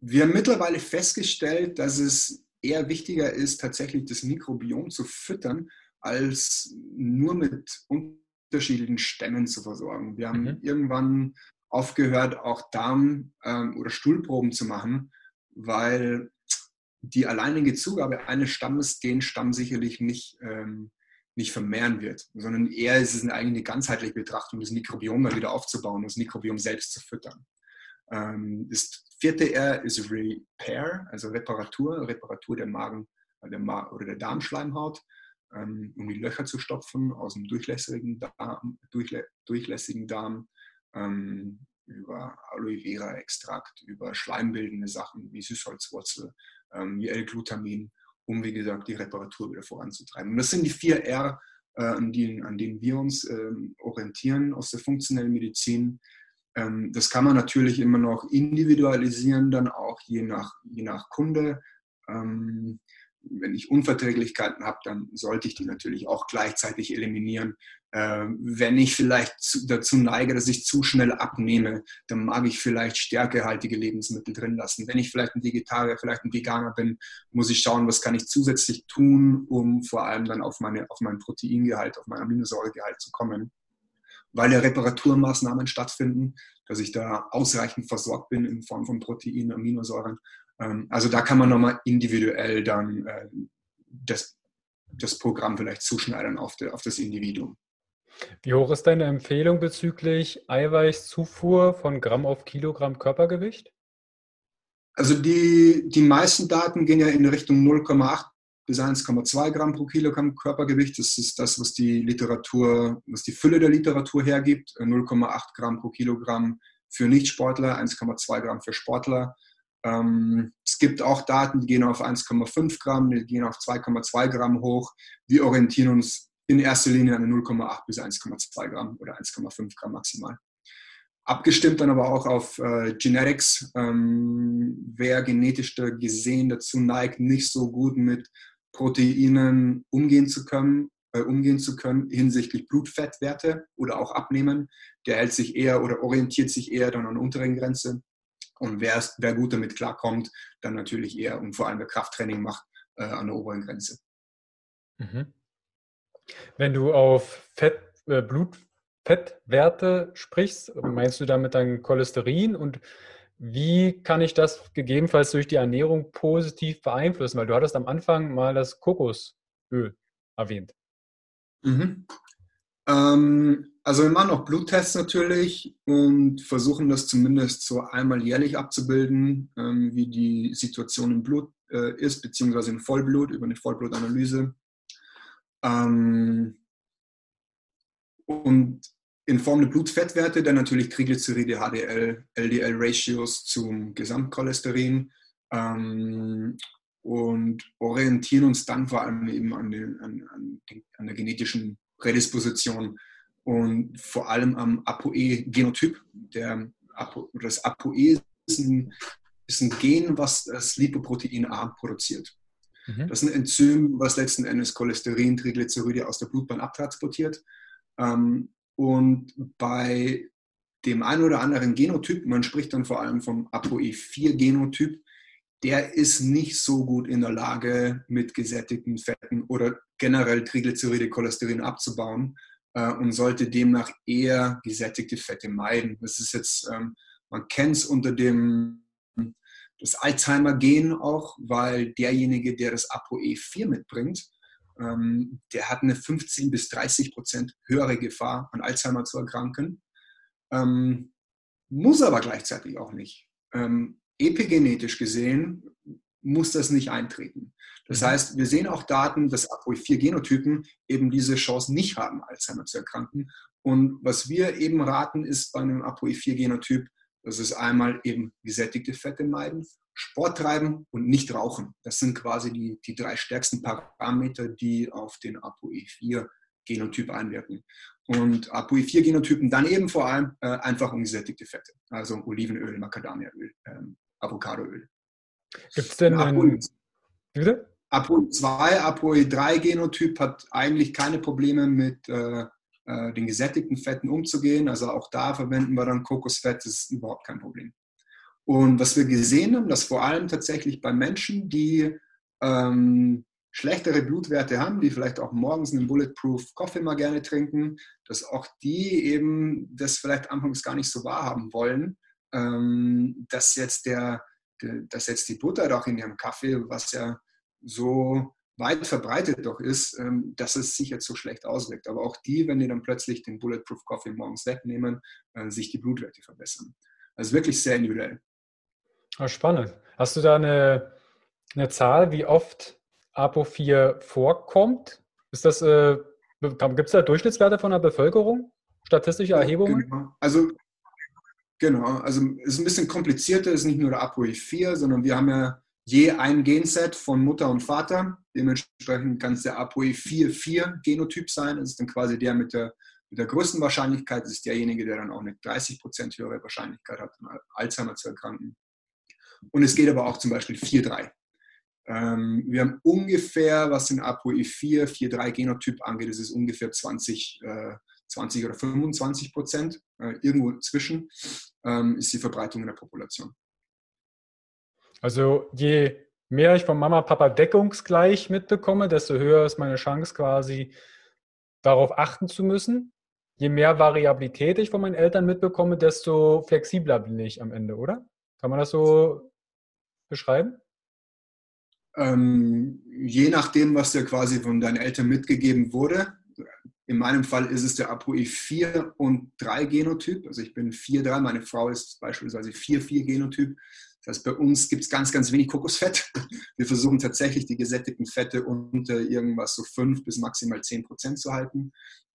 wir haben mittlerweile festgestellt, dass es eher wichtiger ist, tatsächlich das Mikrobiom zu füttern, als nur mit unterschiedlichen Stämmen zu versorgen. Wir haben mhm. irgendwann aufgehört, auch Darm- ähm, oder Stuhlproben zu machen, weil die alleinige Zugabe eines Stammes den Stamm sicherlich nicht, ähm, nicht vermehren wird, sondern eher ist es eine eigene ganzheitliche Betrachtung, das Mikrobiom mal wieder aufzubauen, das Mikrobiom selbst zu füttern. Ähm, das vierte R ist Repair, also Reparatur, Reparatur der Magen der Ma oder der Darmschleimhaut, ähm, um die Löcher zu stopfen aus dem durchlässigen Darm, durchlä durchlässigen Darm ähm, über Aloe Vera Extrakt, über schleimbildende Sachen wie Süßholzwurzel, wie L-Glutamin, um wie gesagt die Reparatur wieder voranzutreiben. Und das sind die vier R, äh, an, denen, an denen wir uns orientieren aus der funktionellen Medizin. Ähm, das kann man natürlich immer noch individualisieren, dann auch je nach, je nach Kunde. Ähm, wenn ich Unverträglichkeiten habe, dann sollte ich die natürlich auch gleichzeitig eliminieren. Äh, wenn ich vielleicht zu, dazu neige, dass ich zu schnell abnehme, dann mag ich vielleicht stärkehaltige Lebensmittel drin lassen. Wenn ich vielleicht ein Vegetarier, vielleicht ein Veganer bin, muss ich schauen, was kann ich zusätzlich tun, um vor allem dann auf, meine, auf mein Proteingehalt, auf mein Aminosäuregehalt zu kommen. Weil ja Reparaturmaßnahmen stattfinden, dass ich da ausreichend versorgt bin in Form von Proteinen, Aminosäuren ähm, also da kann man nochmal individuell dann äh, das, das Programm vielleicht zuschneidern auf, de, auf das Individuum. Wie hoch ist deine Empfehlung bezüglich Eiweißzufuhr von Gramm auf Kilogramm Körpergewicht? Also die, die meisten Daten gehen ja in Richtung 0,8 bis 1,2 Gramm pro Kilogramm Körpergewicht. Das ist das, was die Literatur, was die Fülle der Literatur hergibt. 0,8 Gramm pro Kilogramm für Nichtsportler, 1,2 Gramm für Sportler. Ähm, es gibt auch Daten, die gehen auf 1,5 Gramm, die gehen auf 2,2 Gramm hoch. Wir orientieren uns in erster Linie an 0,8 bis 1,2 Gramm oder 1,5 Gramm maximal. Abgestimmt dann aber auch auf äh, Genetics. Ähm, wer genetisch gesehen dazu neigt, nicht so gut mit Proteinen umgehen zu können, äh, umgehen zu können hinsichtlich Blutfettwerte oder auch Abnehmen, der hält sich eher oder orientiert sich eher dann an der unteren Grenze. Und wer, wer gut damit klarkommt, dann natürlich eher und vor allem wer Krafttraining macht äh, an der oberen Grenze. Mhm. Wenn du auf Fett, äh, Blutfettwerte sprichst, meinst du damit dann Cholesterin und wie kann ich das gegebenenfalls durch die Ernährung positiv beeinflussen? Weil du hattest am Anfang mal das Kokosöl erwähnt. Mhm. Ähm, also wir machen auch Bluttests natürlich und versuchen das zumindest so einmal jährlich abzubilden, ähm, wie die Situation im Blut äh, ist, beziehungsweise im Vollblut über eine Vollblutanalyse. Ähm, und in Form der Blutfettwerte dann natürlich Triglyceride, HDL, LDL-Ratios zum Gesamtcholesterin ähm, und orientieren uns dann vor allem eben an, den, an, an, an der genetischen Prädisposition und vor allem am ApoE-Genotyp. das ApoE ist ein, ist ein, Gen, was das Lipoprotein A produziert. Mhm. Das ist ein Enzym, was letzten Endes Cholesterin, Triglyceride aus der Blutbahn abtransportiert. Ähm, und bei dem einen oder anderen Genotyp, man spricht dann vor allem vom ApoE4-Genotyp, der ist nicht so gut in der Lage, mit gesättigten Fetten oder generell Triglyceride, Cholesterin abzubauen äh, und sollte demnach eher gesättigte Fette meiden. Das ist jetzt, ähm, man kennt es unter dem das Alzheimer-Gen auch, weil derjenige, der das ApoE4 mitbringt, ähm, der hat eine 15 bis 30 Prozent höhere Gefahr, an Alzheimer zu erkranken. Ähm, muss aber gleichzeitig auch nicht. Ähm, epigenetisch gesehen muss das nicht eintreten. Das mhm. heißt, wir sehen auch Daten, dass ApoE4-Genotypen eben diese Chance nicht haben, Alzheimer zu erkranken. Und was wir eben raten, ist bei einem ApoE4-Genotyp, das ist einmal eben gesättigte Fette meiden, Sport treiben und nicht rauchen. Das sind quasi die, die drei stärksten Parameter, die auf den ApoE4-Genotyp einwirken. Und ApoE4-Genotypen dann eben vor allem äh, einfach ungesättigte Fette, also Olivenöl, Macadamiaöl, ähm, Avocadoöl. Gibt es denn ein... Bitte? ApoE2, ApoE3-Genotyp hat eigentlich keine Probleme mit äh, äh, den gesättigten Fetten umzugehen. Also auch da verwenden wir dann Kokosfett, das ist überhaupt kein Problem. Und was wir gesehen haben, dass vor allem tatsächlich bei Menschen, die ähm, schlechtere Blutwerte haben, die vielleicht auch morgens einen Bulletproof Coffee mal gerne trinken, dass auch die eben das vielleicht anfangs gar nicht so wahrhaben wollen, ähm, dass jetzt der dass jetzt die Butter doch in ihrem Kaffee, was ja so weit verbreitet doch ist, ähm, dass es sich jetzt so schlecht auswirkt. Aber auch die, wenn die dann plötzlich den Bulletproof Coffee morgens wegnehmen, äh, sich die Blutwerte verbessern. Also wirklich sehr individuell. Oh, spannend. Hast du da eine, eine Zahl, wie oft APO4 vorkommt? Ist das, äh, gibt es da Durchschnittswerte von der Bevölkerung? Statistische Erhebungen? Genau. Also Genau, also es ist ein bisschen komplizierter, es ist nicht nur der ApoE4, sondern wir haben ja je ein Genset von Mutter und Vater. Dementsprechend kann es der ApoE4-4-Genotyp sein. Das ist dann quasi der mit der, mit der größten Wahrscheinlichkeit. Das ist derjenige, der dann auch eine 30% höhere Wahrscheinlichkeit hat, an Alzheimer zu erkranken. Und es geht aber auch zum Beispiel 4-3. Ähm, wir haben ungefähr, was den ApoE4, 4-3 Genotyp angeht, das ist ungefähr 20, äh, 20 oder 25 Prozent. Äh, irgendwo zwischen ähm, ist die Verbreitung in der Population. Also je mehr ich von Mama, Papa deckungsgleich mitbekomme, desto höher ist meine Chance quasi darauf achten zu müssen. Je mehr Variabilität ich von meinen Eltern mitbekomme, desto flexibler bin ich am Ende, oder? Kann man das so beschreiben? Ähm, je nachdem, was dir quasi von deinen Eltern mitgegeben wurde. In meinem Fall ist es der ApoE 4 und 3 Genotyp. Also ich bin 4-3, meine Frau ist beispielsweise 4-4 Genotyp. Das heißt, bei uns gibt es ganz, ganz wenig Kokosfett. Wir versuchen tatsächlich die gesättigten Fette unter irgendwas so 5 bis maximal 10 Prozent zu halten.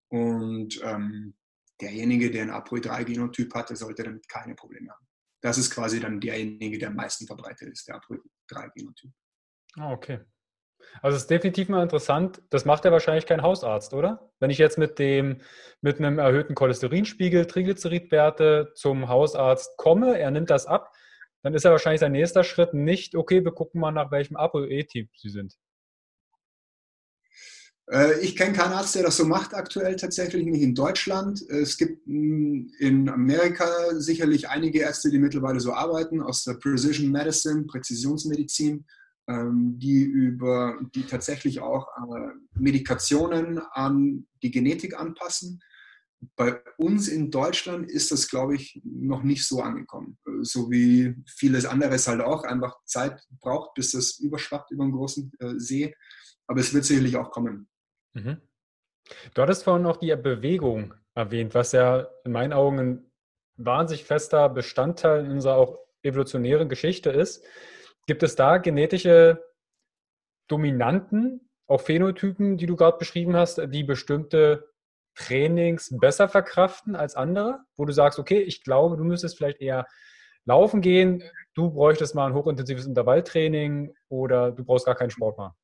Und ähm, derjenige, der ein ApoE3-Genotyp hat, der sollte damit keine Probleme haben. Das ist quasi dann derjenige, der am meisten verbreitet ist, der ApoE3-Genotyp. Ah, okay. Also es ist definitiv mal interessant. Das macht ja wahrscheinlich kein Hausarzt, oder? Wenn ich jetzt mit dem mit einem erhöhten Cholesterinspiegel, Triglyceridwerte zum Hausarzt komme, er nimmt das ab, dann ist ja wahrscheinlich sein nächster Schritt nicht, okay, wir gucken mal nach welchem ApoE-Typ Sie sind. Äh, ich kenne keinen Arzt, der das so macht aktuell tatsächlich, nicht in Deutschland. Es gibt hm, in Amerika sicherlich einige Ärzte, die mittlerweile so arbeiten, aus der Precision Medicine, Präzisionsmedizin, ähm, die über die tatsächlich auch äh, Medikationen an die Genetik anpassen bei uns in Deutschland ist das, glaube ich, noch nicht so angekommen. So wie vieles anderes halt auch einfach Zeit braucht, bis das überschwappt über einen großen äh, See. Aber es wird sicherlich auch kommen. Mhm. Du hattest vorhin noch die Bewegung erwähnt, was ja in meinen Augen ein wahnsinnig fester Bestandteil in unserer auch evolutionären Geschichte ist. Gibt es da genetische Dominanten, auch Phänotypen, die du gerade beschrieben hast, die bestimmte Trainings besser verkraften als andere, wo du sagst, okay, ich glaube, du müsstest vielleicht eher laufen gehen, du bräuchtest mal ein hochintensives Intervalltraining oder du brauchst gar keinen Sport machen?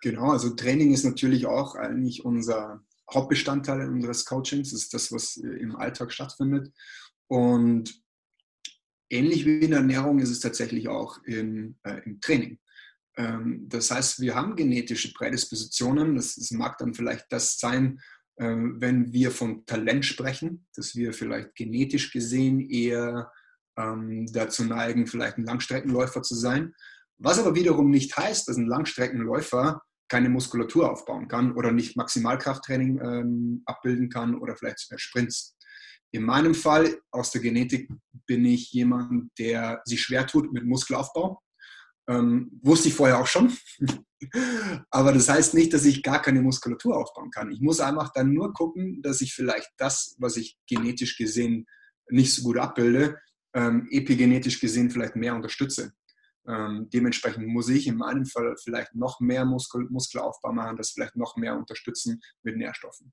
Genau, also Training ist natürlich auch eigentlich unser Hauptbestandteil unseres Coachings, das ist das, was im Alltag stattfindet. Und ähnlich wie in der Ernährung ist es tatsächlich auch in, äh, im Training. Ähm, das heißt, wir haben genetische Prädispositionen. Das, mag dann vielleicht das sein, ähm, wenn wir von Talent sprechen, dass wir vielleicht genetisch gesehen eher ähm, dazu neigen, vielleicht ein Langstreckenläufer zu sein. Was aber wiederum nicht heißt, dass ein Langstreckenläufer keine Muskulatur aufbauen kann oder nicht Maximalkrafttraining ähm, abbilden kann oder vielleicht Sprints. In meinem Fall aus der Genetik bin ich jemand, der sich schwer tut mit Muskelaufbau. Ähm, wusste ich vorher auch schon. Aber das heißt nicht, dass ich gar keine Muskulatur aufbauen kann. Ich muss einfach dann nur gucken, dass ich vielleicht das, was ich genetisch gesehen nicht so gut abbilde, ähm, epigenetisch gesehen vielleicht mehr unterstütze. Ähm, dementsprechend muss ich in meinem Fall vielleicht noch mehr Muskel, Muskelaufbau machen, das vielleicht noch mehr unterstützen mit Nährstoffen.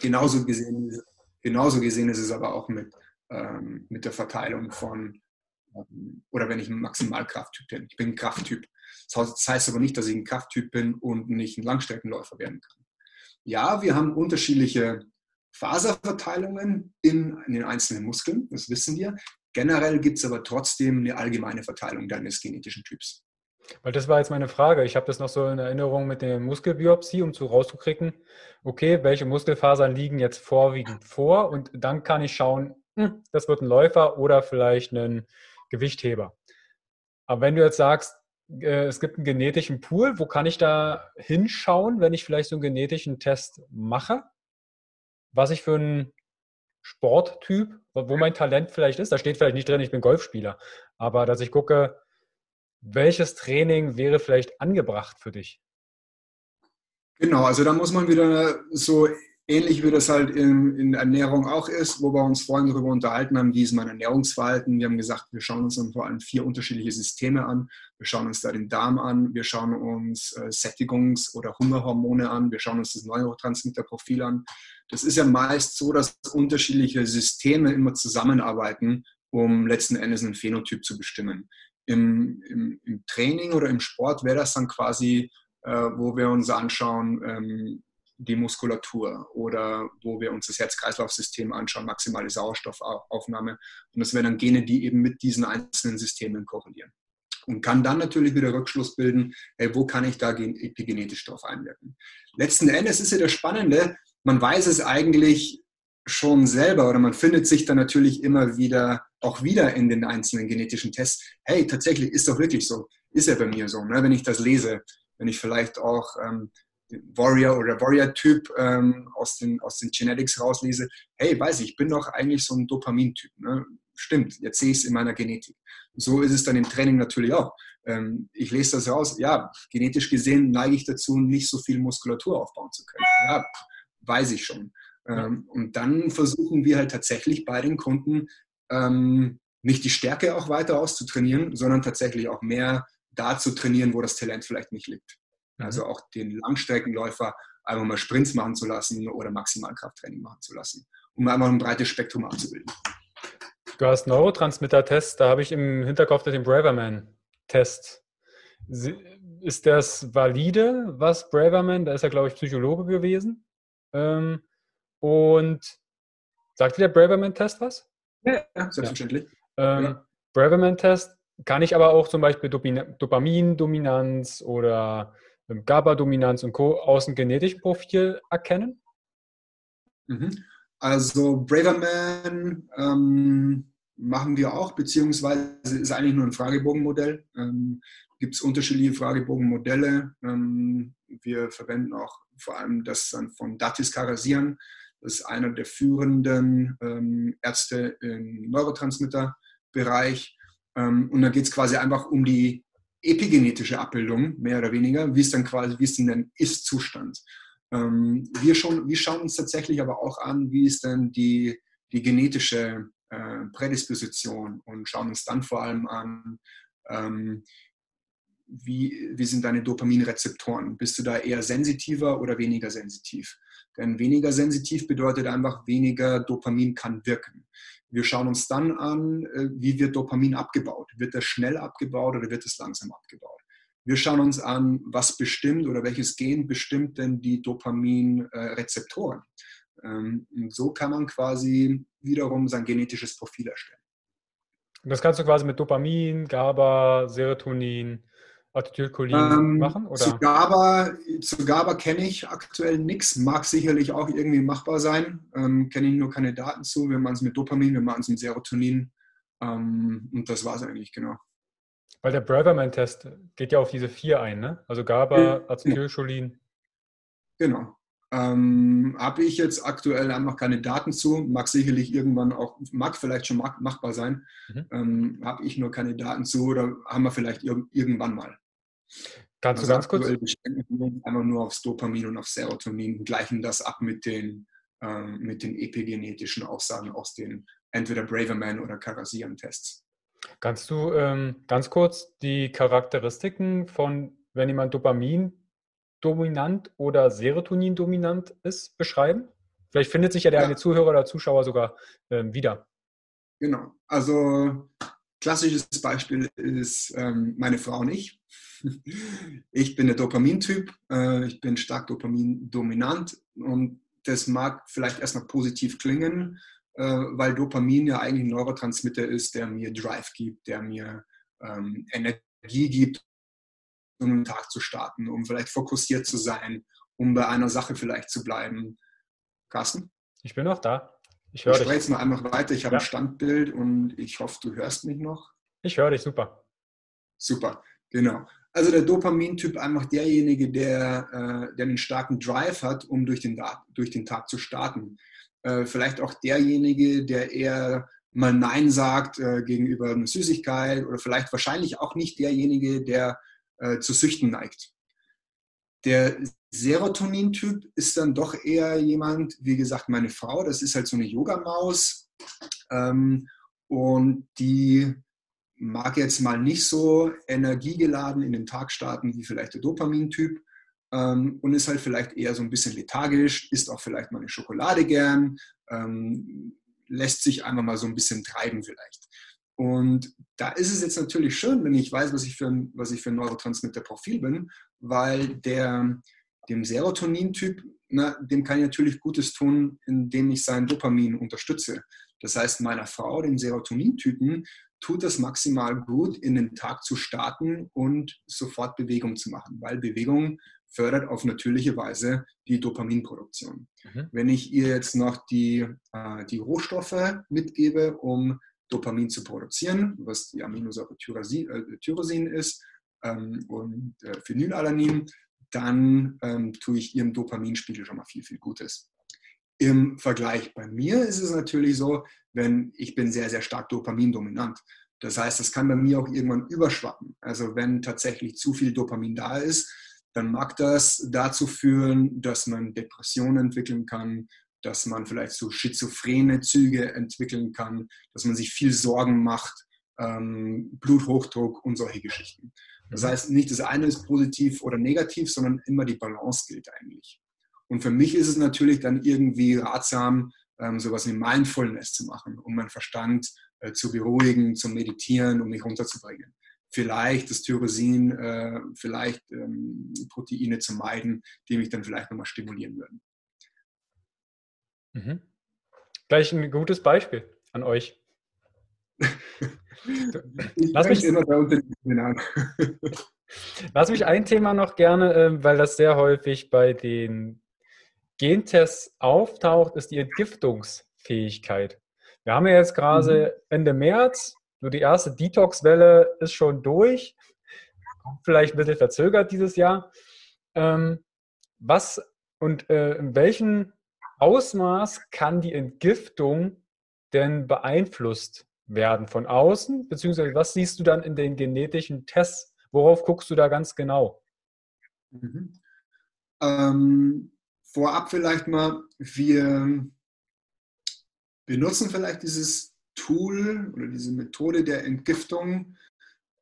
Genauso gesehen, genauso gesehen ist es aber auch mit, ähm, mit der Verteilung von oder wenn ich ein Maximalkrafttyp bin. Ich bin ein Krafttyp. Das heißt aber nicht, dass ich ein Krafttyp bin und nicht ein Langstreckenläufer werden kann. Ja, wir haben unterschiedliche Faserverteilungen in, in den einzelnen Muskeln, das wissen wir. Generell gibt es aber trotzdem eine allgemeine Verteilung deines genetischen Typs. Weil das war jetzt meine Frage. Ich habe das noch so in Erinnerung mit der Muskelbiopsie, um zu rauszukriegen, okay, welche Muskelfasern liegen jetzt vorwiegend vor und dann kann ich schauen, hm, das wird ein Läufer oder vielleicht ein Gewichtheber. Aber wenn du jetzt sagst, äh, es gibt einen genetischen Pool, wo kann ich da hinschauen, wenn ich vielleicht so einen genetischen Test mache? Was ich für einen Sporttyp, wo mein Talent vielleicht ist, da steht vielleicht nicht drin, ich bin Golfspieler, aber dass ich gucke, welches Training wäre vielleicht angebracht für dich? Genau, also da muss man wieder so Ähnlich wie das halt in, in Ernährung auch ist, wo wir uns vorhin darüber unterhalten haben, wie ist mein Ernährungsverhalten. Wir haben gesagt, wir schauen uns dann vor allem vier unterschiedliche Systeme an. Wir schauen uns da den Darm an, wir schauen uns äh, Sättigungs- oder Hungerhormone an, wir schauen uns das Neurotransmitterprofil an. Das ist ja meist so, dass unterschiedliche Systeme immer zusammenarbeiten, um letzten Endes einen Phänotyp zu bestimmen. Im, im, im Training oder im Sport wäre das dann quasi, äh, wo wir uns anschauen, ähm, die Muskulatur oder wo wir uns das Herz-Kreislauf-System anschauen, maximale Sauerstoffaufnahme. Und das wären dann Gene, die eben mit diesen einzelnen Systemen korrelieren. und kann dann natürlich wieder Rückschluss bilden, hey, wo kann ich da epigenetisch drauf einwirken. Letzten Endes ist ja das Spannende, man weiß es eigentlich schon selber oder man findet sich dann natürlich immer wieder, auch wieder in den einzelnen genetischen Tests, hey, tatsächlich ist doch wirklich so, ist ja bei mir so, ne? wenn ich das lese, wenn ich vielleicht auch ähm, Warrior oder Warrior-Typ ähm, aus, den, aus den Genetics rauslese, hey, weiß ich, ich bin doch eigentlich so ein Dopamin-Typ. Ne? Stimmt, jetzt sehe ich es in meiner Genetik. So ist es dann im Training natürlich auch. Ähm, ich lese das raus, ja, genetisch gesehen neige ich dazu, nicht so viel Muskulatur aufbauen zu können. Ja, weiß ich schon. Ähm, und dann versuchen wir halt tatsächlich bei den Kunden ähm, nicht die Stärke auch weiter auszutrainieren, sondern tatsächlich auch mehr da zu trainieren, wo das Talent vielleicht nicht liegt. Mhm. Also auch den Langstreckenläufer einfach mal Sprints machen zu lassen oder Maximalkrafttraining machen zu lassen, um einfach ein breites Spektrum abzubilden. Du hast Neurotransmitter-Test, da habe ich im Hinterkopf den Braverman-Test. Ist das valide, was Braverman, da ist er, glaube ich, Psychologe gewesen, ähm, und sagt dir der Braverman-Test was? Ja, selbstverständlich. Ja. Ähm, ja. Braverman-Test kann ich aber auch zum Beispiel Dopamin-Dominanz oder GABA-Dominanz und Co. aus dem genetischen Profil erkennen? Mhm. Also Braverman ähm, machen wir auch, beziehungsweise ist eigentlich nur ein Fragebogenmodell. Ähm, Gibt es unterschiedliche Fragebogenmodelle. Ähm, wir verwenden auch vor allem das dann von Datis Karasian. Das ist einer der führenden ähm, Ärzte im Neurotransmitterbereich. Ähm, und da geht es quasi einfach um die epigenetische Abbildung, mehr oder weniger, wie es dann quasi, wie es denn dann Ist-Zustand. Ähm, wir, schon, wir schauen uns tatsächlich aber auch an, wie ist denn die, die genetische äh, Prädisposition und schauen uns dann vor allem an, ähm, wie, wie sind deine Dopaminrezeptoren? Bist du da eher sensitiver oder weniger sensitiv? Denn weniger sensitiv bedeutet einfach, weniger Dopamin kann wirken. Wir schauen uns dann an, äh, wie wird Dopamin abgebaut. Wird das schnell abgebaut oder wird es langsam abgebaut? Wir schauen uns an, was bestimmt oder welches Gen bestimmt denn die Dopaminrezeptoren. Ähm, und so kann man quasi wiederum sein genetisches Profil erstellen. Das kannst du quasi mit Dopamin, GABA, Serotonin, Acetylcholin ähm, machen? Oder? Zu GABA, kenne ich aktuell nichts, mag sicherlich auch irgendwie machbar sein, ähm, kenne ich nur keine Daten zu. Wir machen es mit Dopamin, wir machen es mit Serotonin ähm, und das war es eigentlich, genau. Weil der Braverman-Test geht ja auf diese vier ein, ne? Also GABA, Acetylcholin. Genau. Ähm, Habe ich jetzt aktuell einfach keine Daten zu, mag sicherlich irgendwann auch, mag vielleicht schon machbar sein, mhm. ähm, habe ich nur keine Daten zu oder haben wir vielleicht ir irgendwann mal. Kannst also du ganz kurz? Einfach nur aufs Dopamin und auf Serotonin, gleichen das ab mit den, ähm, mit den epigenetischen Aussagen aus den entweder Braverman oder Karasian-Tests. Kannst du ähm, ganz kurz die Charakteristiken von, wenn jemand Dopamin dominant oder Serotonin dominant ist, beschreiben? Vielleicht findet sich ja der ja. eine Zuhörer oder Zuschauer sogar ähm, wieder. Genau. Also klassisches Beispiel ist ähm, meine Frau und ich. Ich bin der Dopamintyp, äh, ich bin stark Dopamin-dominant und das mag vielleicht erstmal positiv klingen, äh, weil Dopamin ja eigentlich ein Neurotransmitter ist, der mir Drive gibt, der mir ähm, Energie gibt, um einen Tag zu starten, um vielleicht fokussiert zu sein, um bei einer Sache vielleicht zu bleiben. Carsten? Ich bin noch da. Ich höre dich. Jetzt mal einfach weiter. Ich habe ja. ein Standbild und ich hoffe, du hörst mich noch. Ich höre dich super. Super, genau. Also der Dopamintyp einfach derjenige, der, äh, der einen starken Drive hat, um durch den, durch den Tag zu starten. Äh, vielleicht auch derjenige, der eher mal Nein sagt äh, gegenüber einer Süßigkeit oder vielleicht wahrscheinlich auch nicht derjenige, der zu Süchten neigt. Der Serotonin-Typ ist dann doch eher jemand, wie gesagt, meine Frau, das ist halt so eine Yogamaus ähm, und die mag jetzt mal nicht so energiegeladen in den Tag starten wie vielleicht der Dopamin-Typ ähm, und ist halt vielleicht eher so ein bisschen lethargisch, isst auch vielleicht mal eine Schokolade gern, ähm, lässt sich einfach mal so ein bisschen treiben vielleicht. Und da ist es jetzt natürlich schön, wenn ich weiß, was ich für ein, was ich für ein Neurotransmitter-Profil bin, weil der, dem Serotonin-Typ, dem kann ich natürlich Gutes tun, indem ich sein Dopamin unterstütze. Das heißt, meiner Frau, dem Serotonin-Typen, tut es maximal gut, in den Tag zu starten und sofort Bewegung zu machen, weil Bewegung fördert auf natürliche Weise die Dopaminproduktion. Mhm. Wenn ich ihr jetzt noch die, äh, die Rohstoffe mitgebe, um Dopamin zu produzieren, was die Aminosäure Tyrosin, äh, Tyrosin ist ähm, und äh, Phenylalanin, dann ähm, tue ich ihrem Dopaminspiegel schon mal viel, viel Gutes. Im Vergleich bei mir ist es natürlich so, wenn ich bin sehr, sehr stark dopamindominant. Das heißt, das kann bei mir auch irgendwann überschwappen. Also wenn tatsächlich zu viel Dopamin da ist, dann mag das dazu führen, dass man Depressionen entwickeln kann, dass man vielleicht so schizophrene Züge entwickeln kann, dass man sich viel Sorgen macht, ähm, Bluthochdruck und solche Geschichten. Das mhm. heißt, nicht das eine ist positiv oder negativ, sondern immer die Balance gilt eigentlich. Und für mich ist es natürlich dann irgendwie ratsam, ähm, sowas wie Mindfulness zu machen, um meinen Verstand äh, zu beruhigen, zu meditieren, um mich runterzubringen. Vielleicht das Tyrosin, äh, vielleicht ähm, Proteine zu meiden, die mich dann vielleicht nochmal stimulieren würden. Mhm. Gleich ein gutes Beispiel an euch. Lass mich, immer bei an. Lass mich ein Thema noch gerne, ähm, weil das sehr häufig bei den Gentests auftaucht, ist die Entgiftungsfähigkeit. Wir haben ja jetzt gerade mhm. Ende März, nur die erste Detox-Welle ist schon durch, vielleicht ein bisschen verzögert dieses Jahr. Ähm, was und äh, in welchem Ausmaß kann die Entgiftung denn beeinflusst werden von außen? Beziehungsweise was siehst du dann in den genetischen Tests? Worauf guckst du da ganz genau? Mhm. Ähm, vorab vielleicht mal, wir benutzen vielleicht dieses Tool oder diese Methode der Entgiftung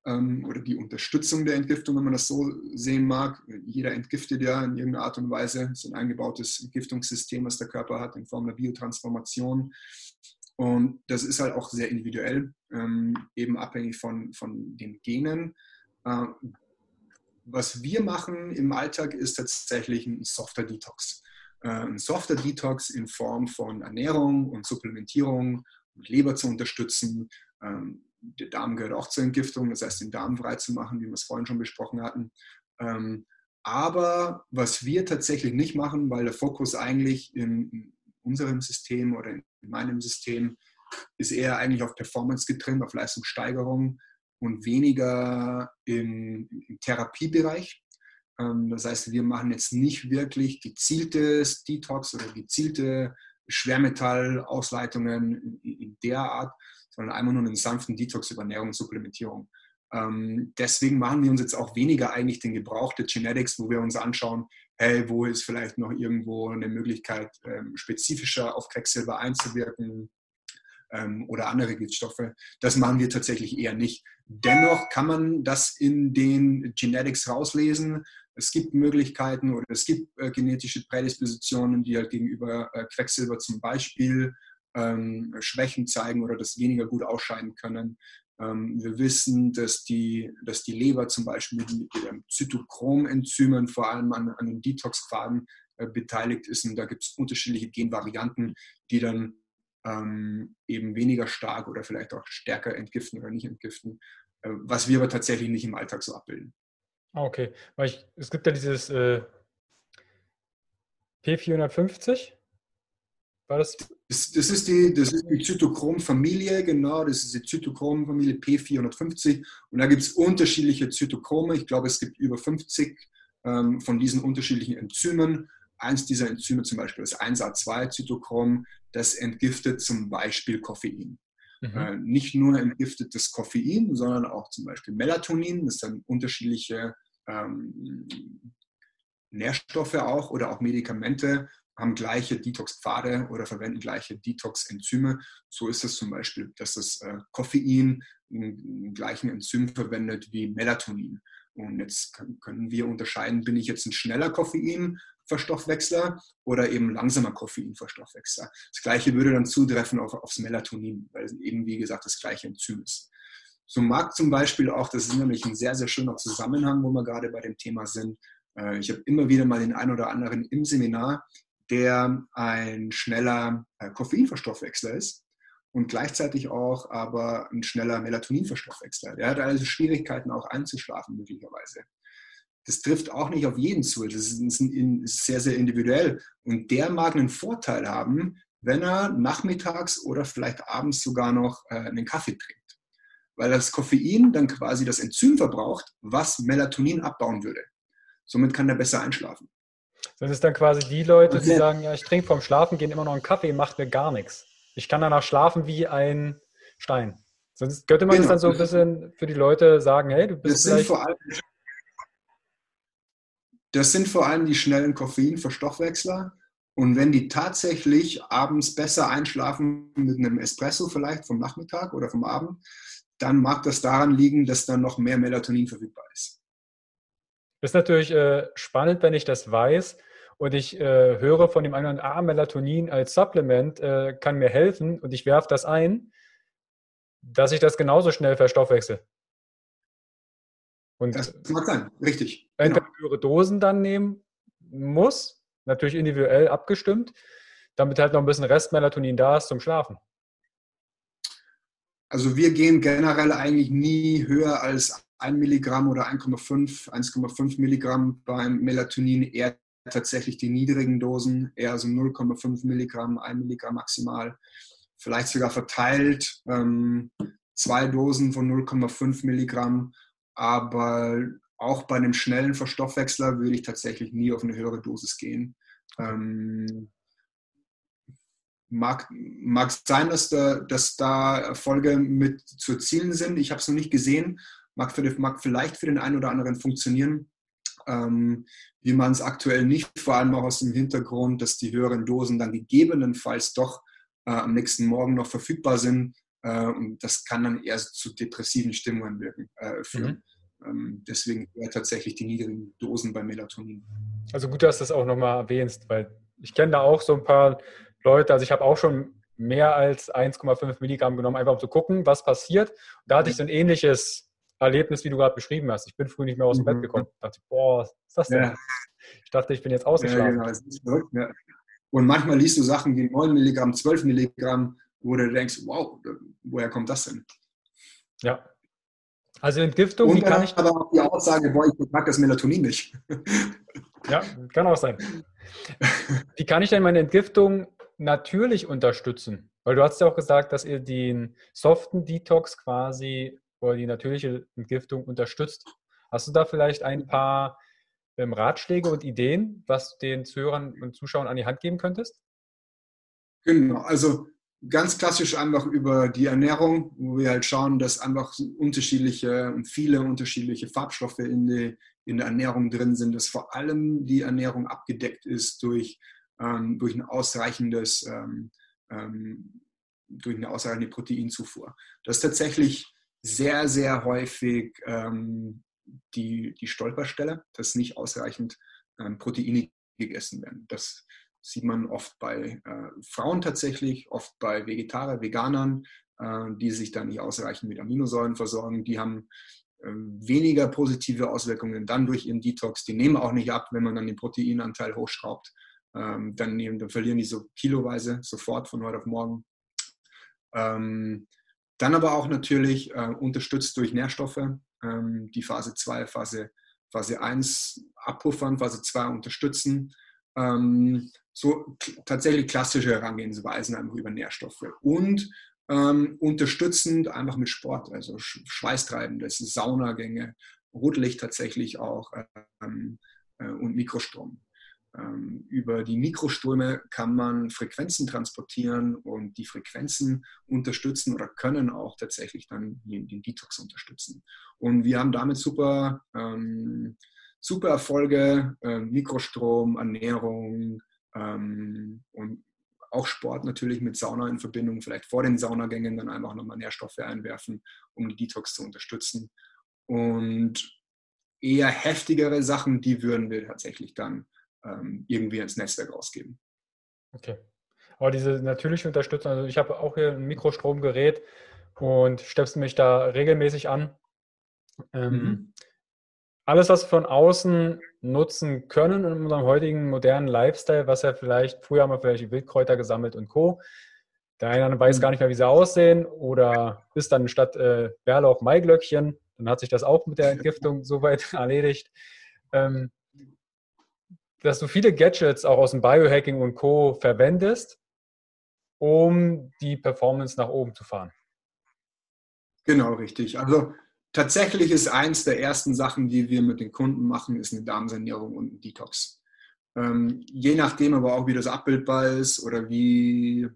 oder die Unterstützung der Entgiftung, wenn man das so sehen mag. Jeder entgiftet ja in irgendeiner Art und Weise. Es ist ein eingebautes Entgiftungssystem, was der Körper hat in Form der Biotransformation. Und das ist halt auch sehr individuell, ähm, eben abhängig von, von den Genen. Äh, was wir machen im Alltag ist tatsächlich ein softer Detox. Äh, ein softer Detox in Form von Ernährung und Supplementierung und Leber zu unterstützen. Der Darm gehört auch zur Entgiftung, das heißt, den Darm frei zu machen, wie wir es vorhin schon besprochen hatten. Ähm, aber was wir tatsächlich nicht machen, weil der Fokus eigentlich in unserem System oder in meinem System ist eher eigentlich auf Performance getrimmt, auf Leistungssteigerung und weniger im, im Therapiebereich. Ähm, das heißt, wir machen jetzt nicht wirklich gezieltes Detox oder gezielte Schwermetallausleitungen in der Art, sondern einmal nur einen sanften Detox über Ernährung und Supplementierung. Ähm, deswegen machen wir uns jetzt auch weniger eigentlich den Gebrauch der Genetics, wo wir uns anschauen, hey, wo ist vielleicht noch irgendwo eine Möglichkeit, ähm, spezifischer auf Quecksilber einzuwirken ähm, oder andere Giftstoffe. Das machen wir tatsächlich eher nicht. Dennoch kann man das in den Genetics rauslesen. Es gibt Möglichkeiten oder es gibt äh, genetische Prädispositionen, die halt gegenüber äh, Quecksilber zum Beispiel ähm, Schwächen zeigen oder das weniger gut ausscheiden können. Ähm, wir wissen, dass die, dass die Leber zum Beispiel mit ihren Zytochrom-Enzymen vor allem an, an den Detox-Pfaden äh, beteiligt ist. Und da gibt es unterschiedliche Genvarianten, die dann ähm, eben weniger stark oder vielleicht auch stärker entgiften oder nicht entgiften, äh, was wir aber tatsächlich nicht im Alltag so abbilden. Ah, okay, weil ich, es gibt ja dieses äh, P450, war das? Das, das ist die, das ist die Zytochrom-Familie, genau, das ist die Zytochrom-Familie P450 und da gibt es unterschiedliche Zytochrome. Ich glaube, es gibt über 50 ähm, von diesen unterschiedlichen Enzymen. Eins dieser Enzyme, zum Beispiel das 1A2-Zytochrom, das entgiftet zum Beispiel Koffein. Mhm. Äh, nicht nur entgiftet das Koffein, sondern auch zum Beispiel Melatonin. Das sind unterschiedliche ähm, Nährstoffe auch oder auch Medikamente, haben gleiche Detox-Pfade oder verwenden gleiche Detox-Enzyme. So ist es zum Beispiel, dass das äh, Koffein einen gleichen Enzym verwendet wie Melatonin. Und jetzt können wir unterscheiden, bin ich jetzt ein schneller Koffeinverstoffwechsler oder eben langsamer Koffeinverstoffwechsler. Das gleiche würde dann zutreffen auf, aufs Melatonin, weil es eben, wie gesagt, das gleiche Enzym ist. So mag zum Beispiel auch, das ist nämlich ein sehr, sehr schöner Zusammenhang, wo wir gerade bei dem Thema sind. Äh, ich habe immer wieder mal den einen oder anderen im Seminar, der ein schneller äh, Koffeinverstoffwechsler ist. und gleichzeitig auch aber ein schneller Melatoninverstoffwechsler. Der hat also Schwierigkeiten auch einzuschlafen möglicherweise. Das trifft auch nicht auf jeden zu. Das ist sehr, sehr individuell. Und der mag einen Vorteil haben, wenn er nachmittags oder vielleicht abends sogar noch äh, einen Kaffee trinkt. Weil das Koffein dann quasi das Enzym verbraucht, was Melatonin abbauen würde. Somit kann er besser einschlafen. Das ist dann quasi die Leute, die sagen, ja, ich trinke vorm Schlafen gehen immer noch einen Kaffee, macht mir gar nichts. Ich kann danach schlafen wie ein Stein. Sonst könnte man genau. das dann so ein bisschen für die Leute sagen, hey, du bist das sind vor allem, Das sind vor allem die schnellen Koffeinverstoffwechsler. Und wenn die tatsächlich abends besser einschlafen mit einem Espresso vielleicht vom Nachmittag oder vom Abend, dann mag das daran liegen, dass dann noch mehr Melatonin verfügbar ist. Das ist natürlich äh, spannend, wenn ich das weiß und ich äh, höre von dem anderen, ah, Melatonin als Supplement äh, kann mir helfen und ich werfe das ein, dass ich das genauso schnell verstoffwechsel. Und das mag sein, richtig. Entweder genau. höhere Dosen dann nehmen muss, natürlich individuell abgestimmt, damit halt noch ein bisschen Rest Melatonin da ist zum Schlafen. Also wir gehen generell eigentlich nie höher als 1 Milligramm oder 1,5, 1,5 Milligramm beim Melatonin eher tatsächlich die niedrigen Dosen, eher so 0,5 Milligramm, 1 Milligramm maximal, vielleicht sogar verteilt, ähm, zwei Dosen von 0,5 Milligramm, aber auch bei einem schnellen Verstoffwechsler würde ich tatsächlich nie auf eine höhere Dosis gehen. Ähm, mag, mag sein, dass da, dass da Erfolge mit zu erzielen sind. Ich habe es noch nicht gesehen, mag, für, mag vielleicht für den einen oder anderen funktionieren, ähm, wie man es aktuell nicht, vor allem auch aus dem Hintergrund, dass die höheren Dosen dann gegebenenfalls doch äh, am nächsten Morgen noch verfügbar sind. Äh, und das kann dann eher zu depressiven Stimmungen wirken, äh, führen. Mhm. Ähm, deswegen eher tatsächlich die niedrigen Dosen bei Melatonin. Also gut, dass du das auch nochmal erwähnst, weil ich kenne da auch so ein paar Leute, also ich habe auch schon mehr als 1,5 Milligramm genommen, einfach um zu gucken, was passiert. Und da hatte ich so ein ähnliches Erlebnis, wie du gerade beschrieben hast. Ich bin früh nicht mehr aus dem Bett mhm. gekommen. Ich dachte, boah, was ist das denn? Ja. Ich dachte, ich bin jetzt ausgeschlafen. Ja, genau. Und manchmal liest du Sachen wie 9 Milligramm, 12 Milligramm, wo du denkst, wow, woher kommt das denn? Ja. Also Entgiftung, Und wie kann ich... aber auch die Aussage, boah, ich mag das Melatonin nicht. ja, kann auch sein. Wie kann ich denn meine Entgiftung natürlich unterstützen? Weil du hast ja auch gesagt, dass ihr den soften Detox quasi oder die natürliche Entgiftung unterstützt. Hast du da vielleicht ein paar ähm, Ratschläge und Ideen, was du den Zuhörern und Zuschauern an die Hand geben könntest? Genau, also ganz klassisch einfach über die Ernährung, wo wir halt schauen, dass einfach unterschiedliche und viele unterschiedliche Farbstoffe in, die, in der Ernährung drin sind, dass vor allem die Ernährung abgedeckt ist durch, ähm, durch ein ausreichendes ähm, ähm, durch eine ausreichende Proteinzufuhr. Das ist tatsächlich sehr, sehr häufig ähm, die, die Stolperstelle, dass nicht ausreichend ähm, Proteine gegessen werden. Das sieht man oft bei äh, Frauen tatsächlich, oft bei Vegetarier, Veganern, äh, die sich dann nicht ausreichend mit Aminosäuren versorgen. Die haben äh, weniger positive Auswirkungen dann durch ihren Detox. Die nehmen auch nicht ab, wenn man dann den Proteinanteil hochschraubt. Ähm, dann, nehmen, dann verlieren die so kiloweise sofort von heute auf morgen. Ähm, dann aber auch natürlich äh, unterstützt durch Nährstoffe, ähm, die Phase 2, Phase, Phase 1 abpuffern, Phase 2 unterstützen. Ähm, so tatsächlich klassische Herangehensweisen einfach über Nährstoffe. Und ähm, unterstützend einfach mit Sport, also schweißtreibendes, Saunagänge, Rotlicht tatsächlich auch ähm, äh, und Mikrostrom. Ähm, über die Mikroströme kann man Frequenzen transportieren und die Frequenzen unterstützen oder können auch tatsächlich dann den, Detox unterstützen. Und wir haben damit super, ähm, super Erfolge, äh, Mikrostrom, Ernährung ähm, und auch Sport natürlich mit Sauna in Verbindung, vielleicht vor den Saunagängen dann einfach nochmal Nährstoffe einwerfen, um die Detox zu unterstützen. Und eher heftigere Sachen, die würden wir tatsächlich dann ähm, irgendwie ins Netzwerk ausgeben. Okay. Aber diese natürliche Unterstützung, also ich habe auch hier ein Mikrostromgerät und stöpsel mich da regelmäßig an. Ähm, mhm. Alles, was wir von außen nutzen können in unserem heutigen modernen Lifestyle, was ja vielleicht, früher haben wir vielleicht Wildkräuter gesammelt und Co. Der eine weiß gar nicht mehr, wie sie aussehen oder ist dann statt äh, Bärlauch Maiglöckchen. Dann hat sich das auch mit der Entgiftung soweit erledigt. Ähm, dass du viele Gadgets auch aus dem Biohacking und Co. verwendest, um die Performance nach oben zu fahren. Genau, richtig. Also tatsächlich ist eins der ersten Sachen, die wir mit den Kunden machen, ist eine Darmsanierung und ein Detox. Ähm, je nachdem aber auch, wie das abbildbar ist oder wie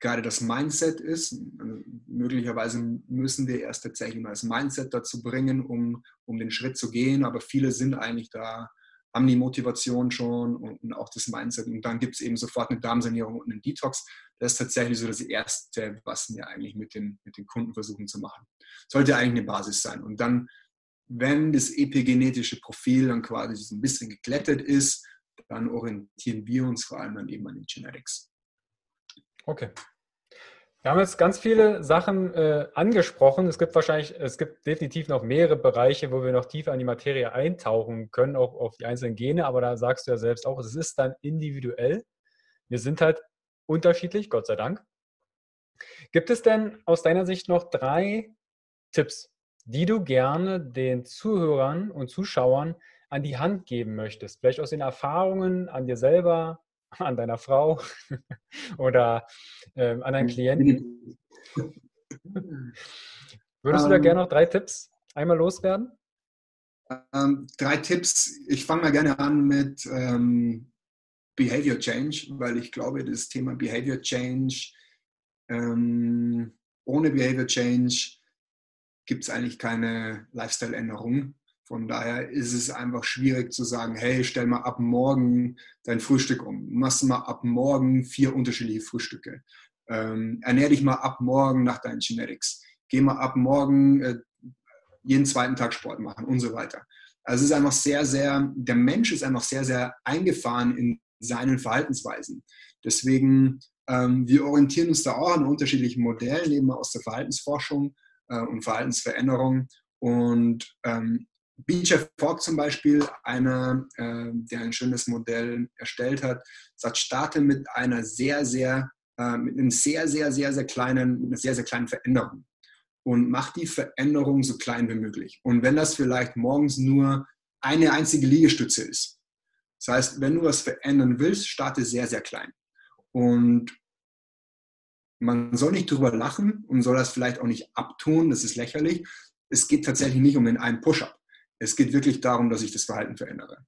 gerade das Mindset ist. Also möglicherweise müssen wir erst tatsächlich mal das Mindset dazu bringen, um, um den Schritt zu gehen, aber viele sind eigentlich da haben die Motivation schon und, auch das Mindset. Und dann gibt es eben sofort eine Darmsanierung und einen Detox. Das ist tatsächlich so das Erste, was wir eigentlich mit den, mit den Kunden versuchen zu machen. Sollte eigentlich eine Basis sein. Und dann, wenn das epigenetische Profil dann quasi so ein bisschen geglättet ist, dann orientieren wir uns vor allem dann eben an den Genetics. Okay, wir haben jetzt ganz viele Sachen äh, angesprochen. Es gibt wahrscheinlich, es gibt definitiv noch mehrere Bereiche, wo wir noch tiefer in die Materie eintauchen können, auch auf die einzelnen Gene, aber da sagst du ja selbst auch, es ist dann individuell. Wir sind halt unterschiedlich, Gott sei Dank. Gibt es denn aus deiner Sicht noch drei Tipps, die du gerne den Zuhörern und Zuschauern an die Hand geben möchtest? Vielleicht aus den Erfahrungen an dir selber, an deiner Frau oder ähm, an deinen Klienten. Würdest du da ähm. gerne noch drei Tipps einmal loswerden? Ähm, drei Tipps. Ich fange mal gerne an mit ähm, Behavior Change, weil ich glaube, das Thema Behavior Change, ähm, ohne Behavior Change gibt es eigentlich keine Lifestyle-Änderung. Von daher ist es einfach schwierig zu sagen, hey, stell mal ab morgen dein Frühstück um. Machst mal ab morgen vier unterschiedliche Frühstücke. Ähm, ernähr dich mal ab morgen nach deinen Genetics. Geh mal ab morgen äh, jeden zweiten Tag Sport machen und so weiter. Also es ist einfach sehr, sehr, der Mensch ist einfach sehr, sehr eingefahren in seinen Verhaltensweisen. Deswegen, ähm, wir orientieren uns da auch an unterschiedlichen Modellen, eben aus der Verhaltensforschung äh, und Verhaltensveränderung. Und ähm, BJ Fogg zum Beispiel, einer, äh, der ein schönes Modell erstellt hat, sagt, starte mit einer sehr, sehr, äh, mit einem sehr, sehr, sehr, sehr kleinen, einer sehr, sehr kleinen Veränderung und mach die Veränderung so klein wie möglich. Und wenn das vielleicht morgens nur eine einzige Liegestütze ist, das heißt, wenn du was verändern willst, starte sehr, sehr klein. Und man soll nicht drüber lachen und soll das vielleicht auch nicht abtun, das ist lächerlich. Es geht tatsächlich nicht um den einen Push-up es geht wirklich darum, dass ich das Verhalten verändere.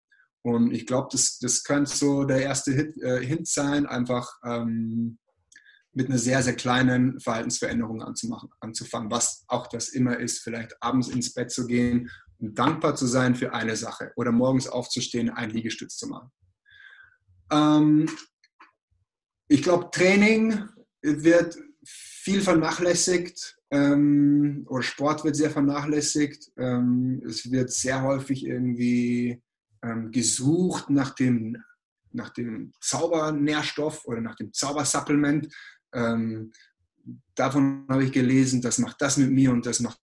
Und ich glaube, das, das könnte so der erste Hit, äh, Hint sein, einfach ähm, mit einer sehr, sehr kleinen Verhaltensveränderung anzumachen, anzufangen, was auch das immer ist, vielleicht abends ins Bett zu gehen und dankbar zu sein für eine Sache oder morgens aufzustehen, einen Liegestütz zu machen. Ähm, ich glaube, Training wird viel vernachlässigt ähm, oder Sport wird sehr vernachlässigt. Ähm, es wird sehr häufig irgendwie ähm, gesucht nach dem, nach dem Zaubernährstoff oder nach dem Zaubersupplement. Ähm, davon habe ich gelesen, das macht das mit mir und das macht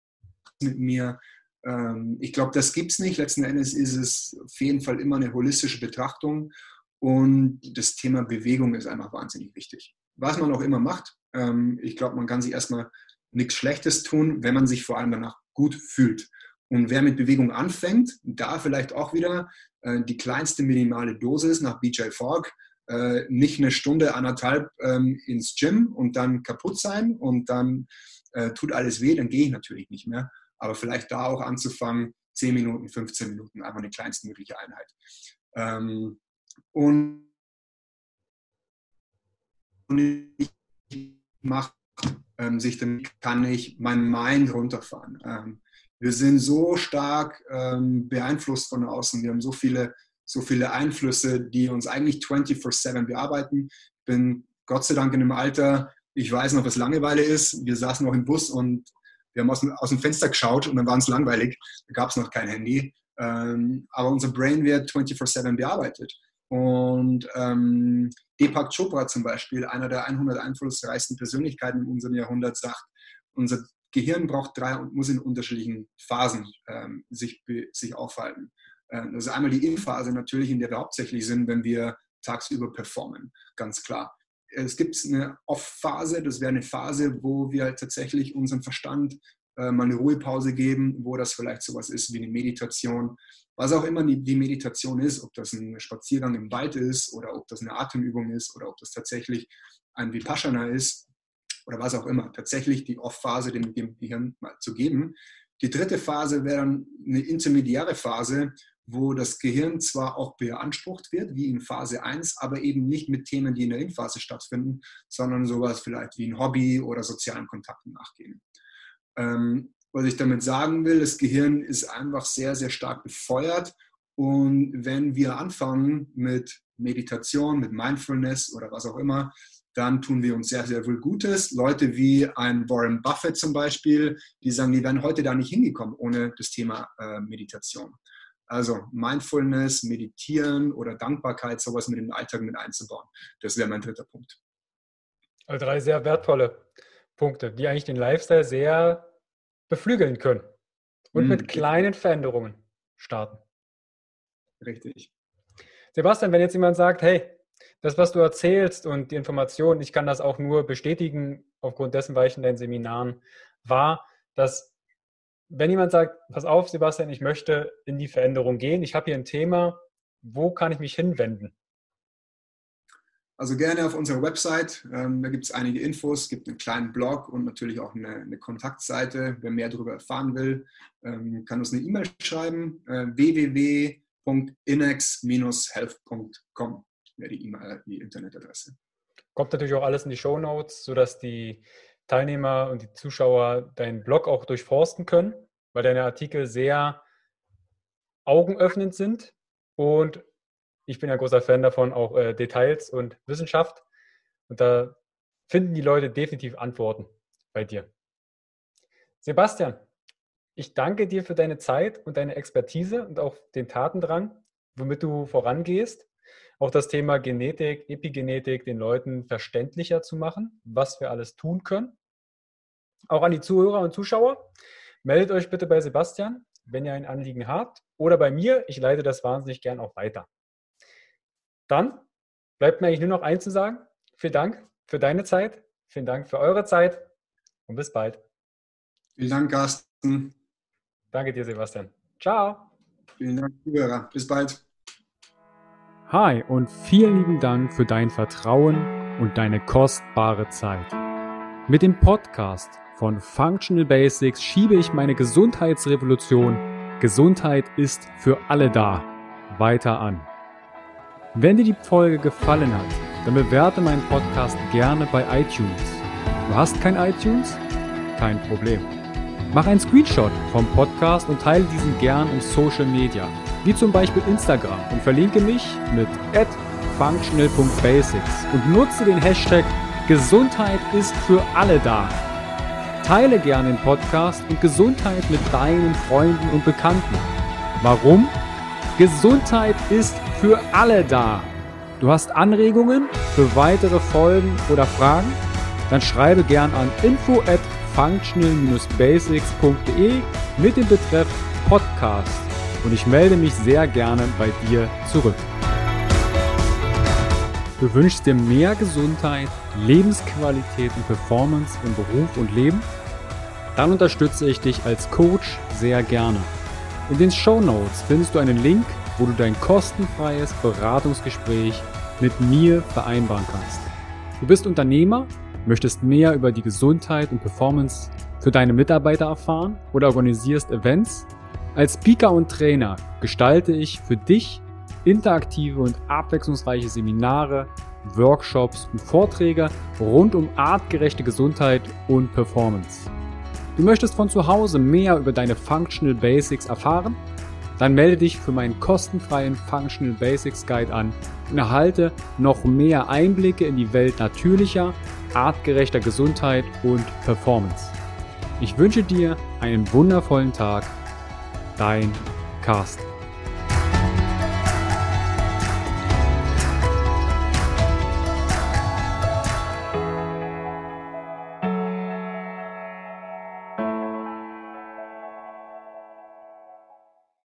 das mit mir. Ähm, ich glaube, das gibt es nicht. Letzten Endes ist es auf jeden Fall immer eine holistische Betrachtung und das Thema Bewegung ist einfach wahnsinnig wichtig. Was man auch immer macht, ähm, ich glaube, man kann sich erstmal nichts Schlechtes tun, wenn man sich vor allem danach gut fühlt. Und wer mit Bewegung anfängt, da vielleicht auch wieder äh, die kleinste minimale Dosis nach BJ Fogg, äh, nicht eine Stunde, anderthalb ähm, ins Gym und dann kaputt sein und dann äh, tut alles weh, dann gehe ich natürlich nicht mehr. Aber vielleicht da auch anzufangen, 10 Minuten, 15 Minuten, einfach eine kleinstmögliche Einheit. Ähm, und ich mache ähm, sich, dann kann ich mein Mind runterfahren. Ähm, wir sind so stark ähm, beeinflusst von außen. Wir haben so viele, so viele Einflüsse, die uns eigentlich 24-7 bearbeiten. Ich bin Gott sei Dank in einem Alter, ich weiß noch, was Langeweile ist. Wir saßen noch im Bus und wir haben aus dem, aus dem Fenster geschaut und dann war es langweilig. Da gab es noch kein Handy. Ähm, aber unser Brain wird 24-7 bearbeitet. Und ähm, Deepak Chopra zum Beispiel, einer der 100 einflussreichsten Persönlichkeiten in unserem Jahrhundert, sagt, unser Gehirn braucht drei und muss in unterschiedlichen Phasen ähm, sich, sich aufhalten. Ähm, das ist einmal die In-Phase natürlich, in der wir hauptsächlich sind, wenn wir tagsüber performen, ganz klar. es gibt eine Off-Phase, das wäre eine Phase, wo wir halt tatsächlich unseren Verstand äh, mal eine Ruhepause geben, wo das vielleicht sowas ist wie eine Meditation, was auch immer die, Meditation ist, ob das ein Spaziergang im Wald ist oder ob das eine Atemübung ist oder ob das tatsächlich ein Vipassana ist oder was auch immer. Tatsächlich die Off-Phase dem, Gehirn mal zu geben. Die dritte Phase wäre dann eine intermediäre Phase, wo das Gehirn zwar auch beansprucht wird, wie in Phase 1, aber eben nicht mit Themen, die in der In-Phase stattfinden, sondern sowas vielleicht wie ein Hobby oder sozialen Kontakten nachgehen. Ähm, was ich damit sagen will, das Gehirn ist einfach sehr, sehr stark befeuert. Und wenn wir anfangen mit Meditation, mit Mindfulness oder was auch immer, dann tun wir uns sehr, sehr viel Gutes. Leute wie ein Warren Buffett zum Beispiel, die sagen, die wären heute da nicht hingekommen ohne das Thema äh, Meditation. Also Mindfulness, Meditieren oder Dankbarkeit, sowas mit dem Alltag mit einzubauen. Das wäre mein dritter Punkt. Also drei sehr wertvolle Punkte, die eigentlich den Lifestyle sehr beflügeln können und mhm. mit kleinen Veränderungen starten. Richtig. Sebastian, wenn jetzt jemand sagt, hey, das, was du erzählst und die Informationen, ich kann das auch nur bestätigen, aufgrund dessen, weil ich in deinen Seminaren war, dass wenn jemand sagt, pass auf, Sebastian, ich möchte in die Veränderung gehen, ich habe hier ein Thema, wo kann ich mich hinwenden? Also gerne auf unserer Website. Ähm, da gibt es einige Infos, gibt einen kleinen Blog und natürlich auch eine, eine Kontaktseite. Wer mehr darüber erfahren will, ähm, kann uns eine E-Mail schreiben. Äh, www.inex-health.com wäre die E-Mail, die Internetadresse. Kommt natürlich auch alles in die Show Notes, sodass die Teilnehmer und die Zuschauer deinen Blog auch durchforsten können, weil deine Artikel sehr augenöffnend sind und ich bin ja großer Fan davon, auch äh, Details und Wissenschaft. Und da finden die Leute definitiv Antworten bei dir. Sebastian, ich danke dir für deine Zeit und deine Expertise und auch den Tatendrang, womit du vorangehst. Auch das Thema Genetik, Epigenetik den Leuten verständlicher zu machen, was wir alles tun können. Auch an die Zuhörer und Zuschauer, meldet euch bitte bei Sebastian, wenn ihr ein Anliegen habt, oder bei mir. Ich leite das wahnsinnig gern auch weiter. Dann bleibt mir eigentlich nur noch eins zu sagen. Vielen Dank für deine Zeit, vielen Dank für eure Zeit und bis bald. Vielen Dank, Carsten. Danke dir, Sebastian. Ciao. Vielen Dank, Zuhörer. Bis bald. Hi und vielen lieben Dank für dein Vertrauen und deine kostbare Zeit. Mit dem Podcast von Functional Basics schiebe ich meine Gesundheitsrevolution Gesundheit ist für alle da weiter an. Wenn dir die Folge gefallen hat, dann bewerte meinen Podcast gerne bei iTunes. Du hast kein iTunes? Kein Problem. Mach einen Screenshot vom Podcast und teile diesen gern in Social Media, wie zum Beispiel Instagram und verlinke mich mit functional.basics und nutze den Hashtag Gesundheit ist für alle da. Teile gerne den Podcast und Gesundheit mit deinen Freunden und Bekannten. Warum? Gesundheit ist für alle da. Du hast Anregungen für weitere Folgen oder Fragen? Dann schreibe gern an info at functional-basics.de mit dem Betreff Podcast und ich melde mich sehr gerne bei dir zurück. Du wünschst dir mehr Gesundheit, Lebensqualität und Performance im Beruf und Leben? Dann unterstütze ich dich als Coach sehr gerne. In den Show Notes findest du einen Link wo du dein kostenfreies Beratungsgespräch mit mir vereinbaren kannst. Du bist Unternehmer, möchtest mehr über die Gesundheit und Performance für deine Mitarbeiter erfahren oder organisierst Events? Als Speaker und Trainer gestalte ich für dich interaktive und abwechslungsreiche Seminare, Workshops und Vorträge rund um artgerechte Gesundheit und Performance. Du möchtest von zu Hause mehr über deine Functional Basics erfahren? Dann melde dich für meinen kostenfreien Functional Basics Guide an und erhalte noch mehr Einblicke in die Welt natürlicher, artgerechter Gesundheit und Performance. Ich wünsche dir einen wundervollen Tag. Dein Carsten.